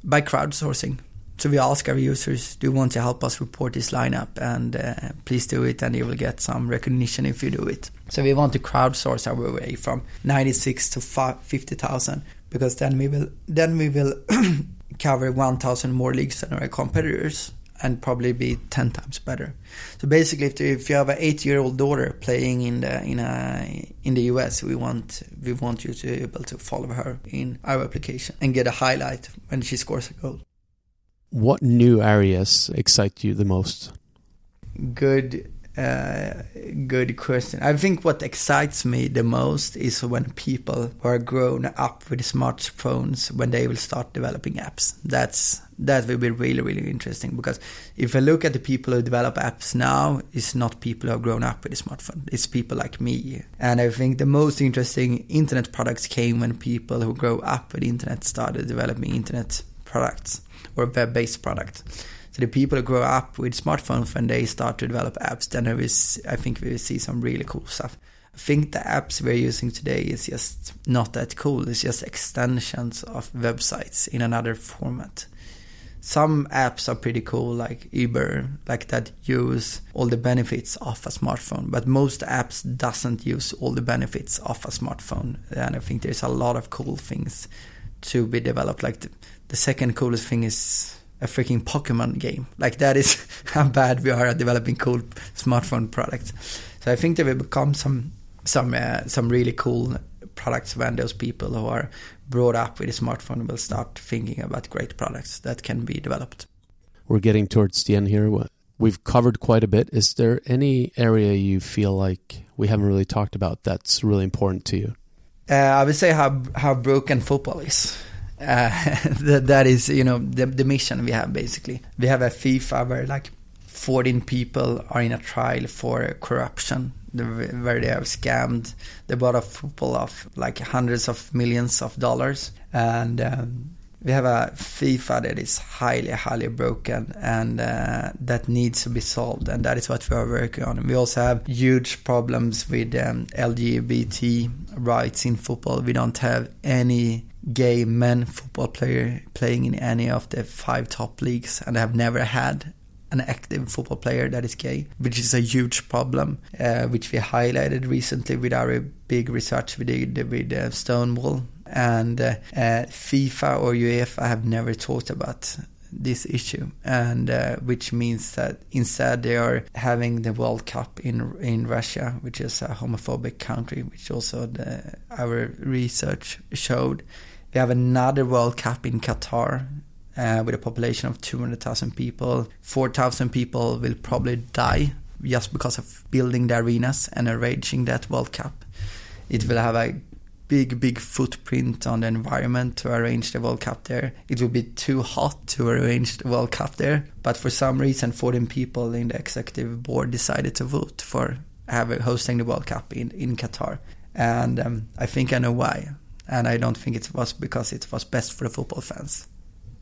By crowdsourcing. So we ask our users, do you want to help us report this lineup? And uh, please do it, and you will get some recognition if you do it. So we want to crowdsource our way from 96 to 50,000 because then we will then we will cover 1,000 more leagues than our competitors and probably be 10 times better. So basically, if, if you have an eight-year-old daughter playing in the in a in the US, we want we want you to be able to follow her in our application and get a highlight when she scores a goal. What new areas excite you the most? Good, uh, good question. I think what excites me the most is when people who are grown up with smartphones when they will start developing apps. That's that will be really really interesting because if I look at the people who develop apps now, it's not people who have grown up with a smartphone. It's people like me. And I think the most interesting internet products came when people who grow up with internet started developing internet products or web-based products. So the people who grow up with smartphones when they start to develop apps, then I think we will see some really cool stuff. I think the apps we're using today is just not that cool. It's just extensions of websites in another format. Some apps are pretty cool, like Uber, like that use all the benefits of a smartphone. But most apps doesn't use all the benefits of a smartphone. And I think there's a lot of cool things to be developed. Like the, second coolest thing is a freaking Pokemon game. Like that is how bad we are at developing cool smartphone products. So I think there will become some some uh, some really cool products when those people who are brought up with a smartphone will start thinking about great products that can be developed. We're getting towards the end here. We've covered quite a bit. Is there any area you feel like we haven't really talked about that's really important to you? Uh, I would say how how broken football is. Uh, that, that is, you know, the, the mission we have basically. We have a FIFA where like 14 people are in a trial for corruption, where they have scammed the board of football of like hundreds of millions of dollars. And um, we have a FIFA that is highly, highly broken and uh, that needs to be solved. And that is what we are working on. We also have huge problems with um, LGBT rights in football. We don't have any gay men football player playing in any of the five top leagues and I have never had an active football player that is gay, which is a huge problem, uh, which we highlighted recently with our big research we did with uh, Stonewall. And uh, uh FIFA or UEFA have never talked about this issue, and uh, which means that instead they are having the World Cup in in Russia, which is a homophobic country, which also the, our research showed. We have another World Cup in Qatar uh, with a population of 200,000 people. 4,000 people will probably die just because of building the arenas and arranging that World Cup. It will have a big, big footprint on the environment to arrange the World Cup there. It will be too hot to arrange the World Cup there, but for some reason, 14 people in the executive board decided to vote for having hosting the World Cup in, in Qatar. And um, I think I know why. And I don't think it was because it was best for the football fans.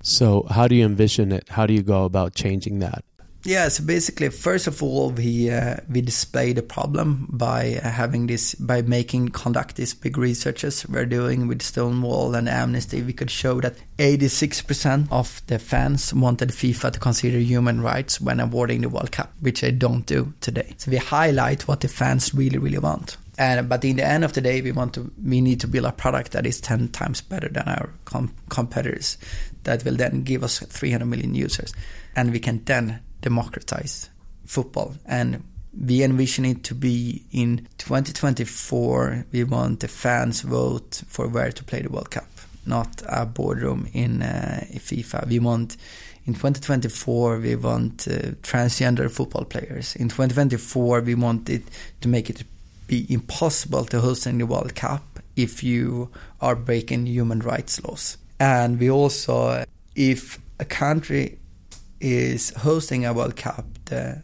So, how do you envision it? How do you go about changing that? Yeah, so basically, first of all, we uh, we display the problem by uh, having this by making conduct these big researches we're doing with Stonewall and Amnesty. We could show that 86% of the fans wanted FIFA to consider human rights when awarding the World Cup, which they don't do today. So we highlight what the fans really, really want. And but in the end of the day, we want to we need to build a product that is ten times better than our com- competitors. That will then give us 300 million users, and we can then democratize football. And we envision it to be in 2024. We want the fans vote for where to play the World Cup, not a boardroom in uh, FIFA. We want in 2024 we want uh, transgender football players. In 2024 we want it to make it be impossible to host any World Cup if you are breaking human rights laws. And we also, if a country is hosting a World Cup, the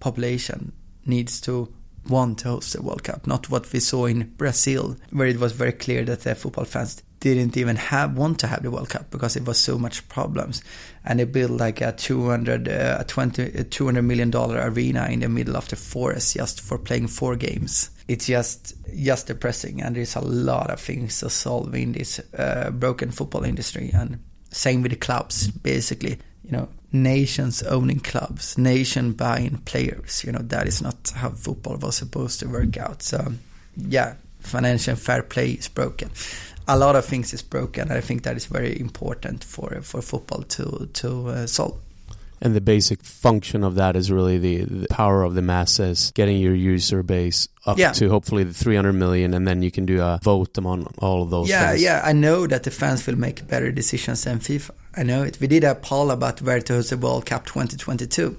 population needs to want to host the World Cup, not what we saw in Brazil, where it was very clear that the football fans didn't even have want to have the World Cup because it was so much problems, and they built like a 200 uh, a 20 a 200 million dollar arena in the middle of the forest just for playing four games. It's just just depressing, and there's a lot of things to solve in this uh, broken football industry, and same with the clubs, basically. You know, nations owning clubs, nation buying players. You know, that is not how football was supposed to work out. So, yeah, financial fair play is broken. A lot of things is broken. I think that is very important for for football to to uh, solve. And the basic function of that is really the, the power of the masses, getting your user base up Yeah. to hopefully the 300 million, and then you can do a vote among all of those. yeah, things. yeah. I know that the fans will make better decisions than FIFA. I know it. We did a poll about where to host the World Cup 2022.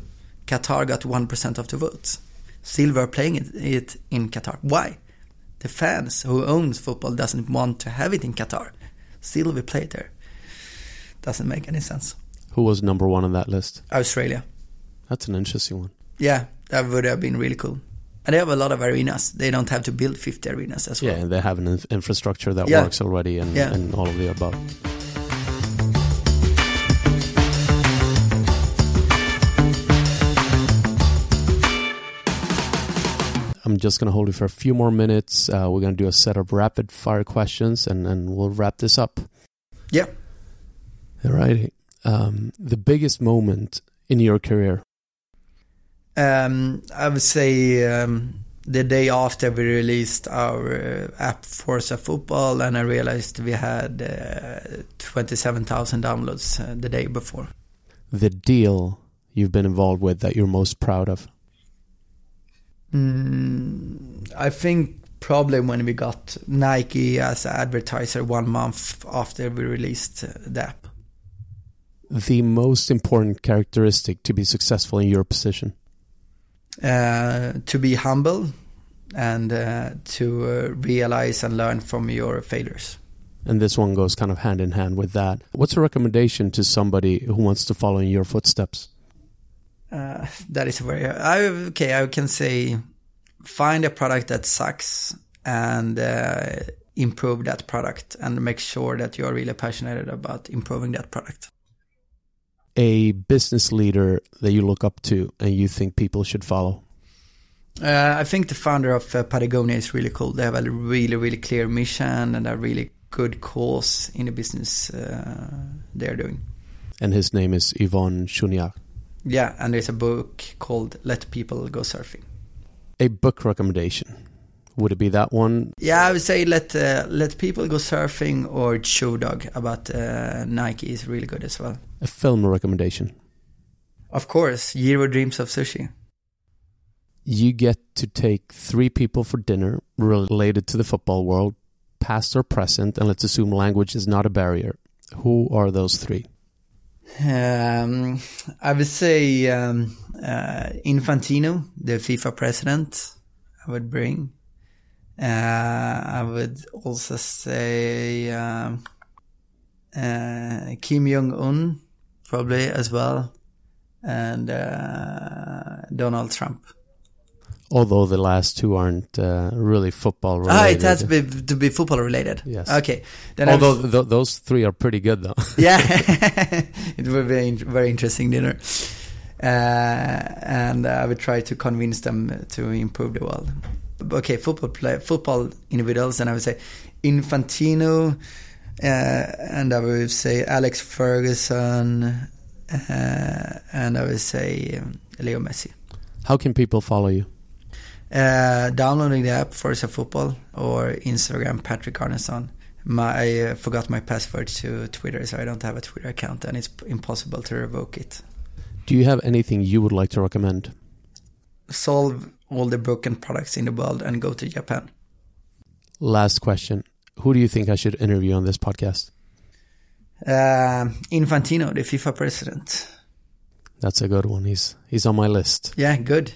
Qatar got one percent of the votes. Still, we're playing it, it in Qatar. Why? The fans who owns football doesn't want to have it in Qatar. Still, we play it there. Doesn't make any sense. Who was number one on that list? Australia. That's an interesting one. Yeah, that would have been really cool. And they have a lot of arenas. They don't have to build 50 arenas as well. Yeah, and they have an in- infrastructure that Yeah. works already and, Yeah. and all of the above. I'm just going to hold you for a few more minutes. Uh, we're going to do a set of rapid fire questions and, and we'll wrap this up. Yeah. All right. Um, the biggest moment in your career? Um, I would say um, the day after we released our uh, app Forza Football, and I realized we had uh, 27,000 downloads uh, the day before. The deal you've been involved with that you're most proud of? Mm, I think probably when we got Nike as an advertiser one month after we released uh, the app. The most important characteristic to be successful in your position? Uh, to be humble and uh, to uh, realize and learn from your failures. And this one goes kind of hand in hand with that. What's a recommendation to somebody who wants to follow in your footsteps? Uh, that is very I, okay. I can say find a product that sucks and uh, improve that product, and make sure that you are really passionate about improving that product. A business leader that you look up to and you think people should follow? Uh, I think the founder of uh, Patagonia is really cool. They have a really, really clear mission and a really good cause in the business uh, they're doing. And his name is Yvon Chouinard. Yeah, and there's a book called Let People Go Surfing. A book recommendation. Would it be that one? Yeah, I would say let uh, let people go surfing or Shoe Dog about uh, Nike is really good as well. A film recommendation. Of course, Jiro Dreams of Sushi. You get to take three people for dinner related to the football world, past or present, and let's assume language is not a barrier. Who are those three? Um, I would say um, uh, Infantino, the FIFA president, I would bring. Uh, I would also say um, uh, Kim Jong Un, probably as well, and uh, Donald Trump. Although the last two aren't uh, really football related. Ah, it has to be, to be football related. Yes. Okay. Then Although th- those three are pretty good, though. yeah, it would be a very interesting dinner. Uh, and I would try to convince them to improve the world. Okay, football play, football individuals, and I would say Infantino, uh, and I would say Alex Ferguson, uh, and I would say um, Leo Messi. How can people follow you? Uh, downloading the app Forza Football or Instagram Patrick Arneson. My, I uh, forgot my password to Twitter, so I don't have a Twitter account, and it's impossible to revoke it. Do you have anything you would like to recommend? Solve all the broken products in the world and go to Japan. Last question. Who do you think I should interview on this podcast? Uh, Infantino, the FIFA president. That's a good one. He's he's on my list. Yeah, good.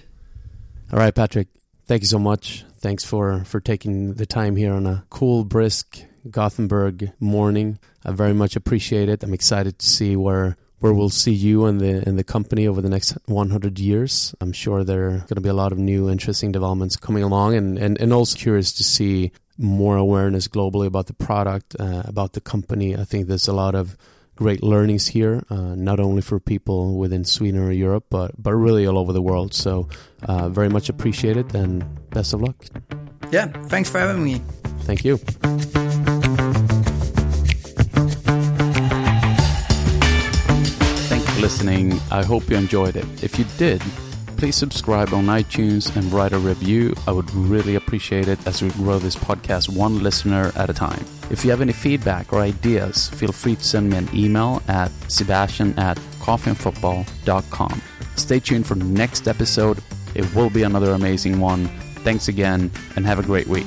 All right, Patrick. Thank you so much. Thanks for for taking the time here on a cool, brisk Gothenburg morning. I very much appreciate it. I'm excited to see where where we'll see you and the and the company over the next 100 years. I'm sure there are going to be a lot of new interesting developments coming along, and and, and also curious to see more awareness globally about the product, uh, about the company. I think there's a lot of great learnings here, uh, not only for people within Sweden or Europe, but but really all over the world. So, uh, very much appreciated, and best of luck. Yeah, thanks for having me. Thank you. Thank you for listening. I hope you enjoyed it. If you did, please subscribe on iTunes and write a review. I would really appreciate it as we grow this podcast one listener at a time. If you have any feedback or ideas, feel free to send me an email at sebastian at coffeeandfootball.com. Stay tuned for the next episode. It will be another amazing one. Thanks again and have a great week.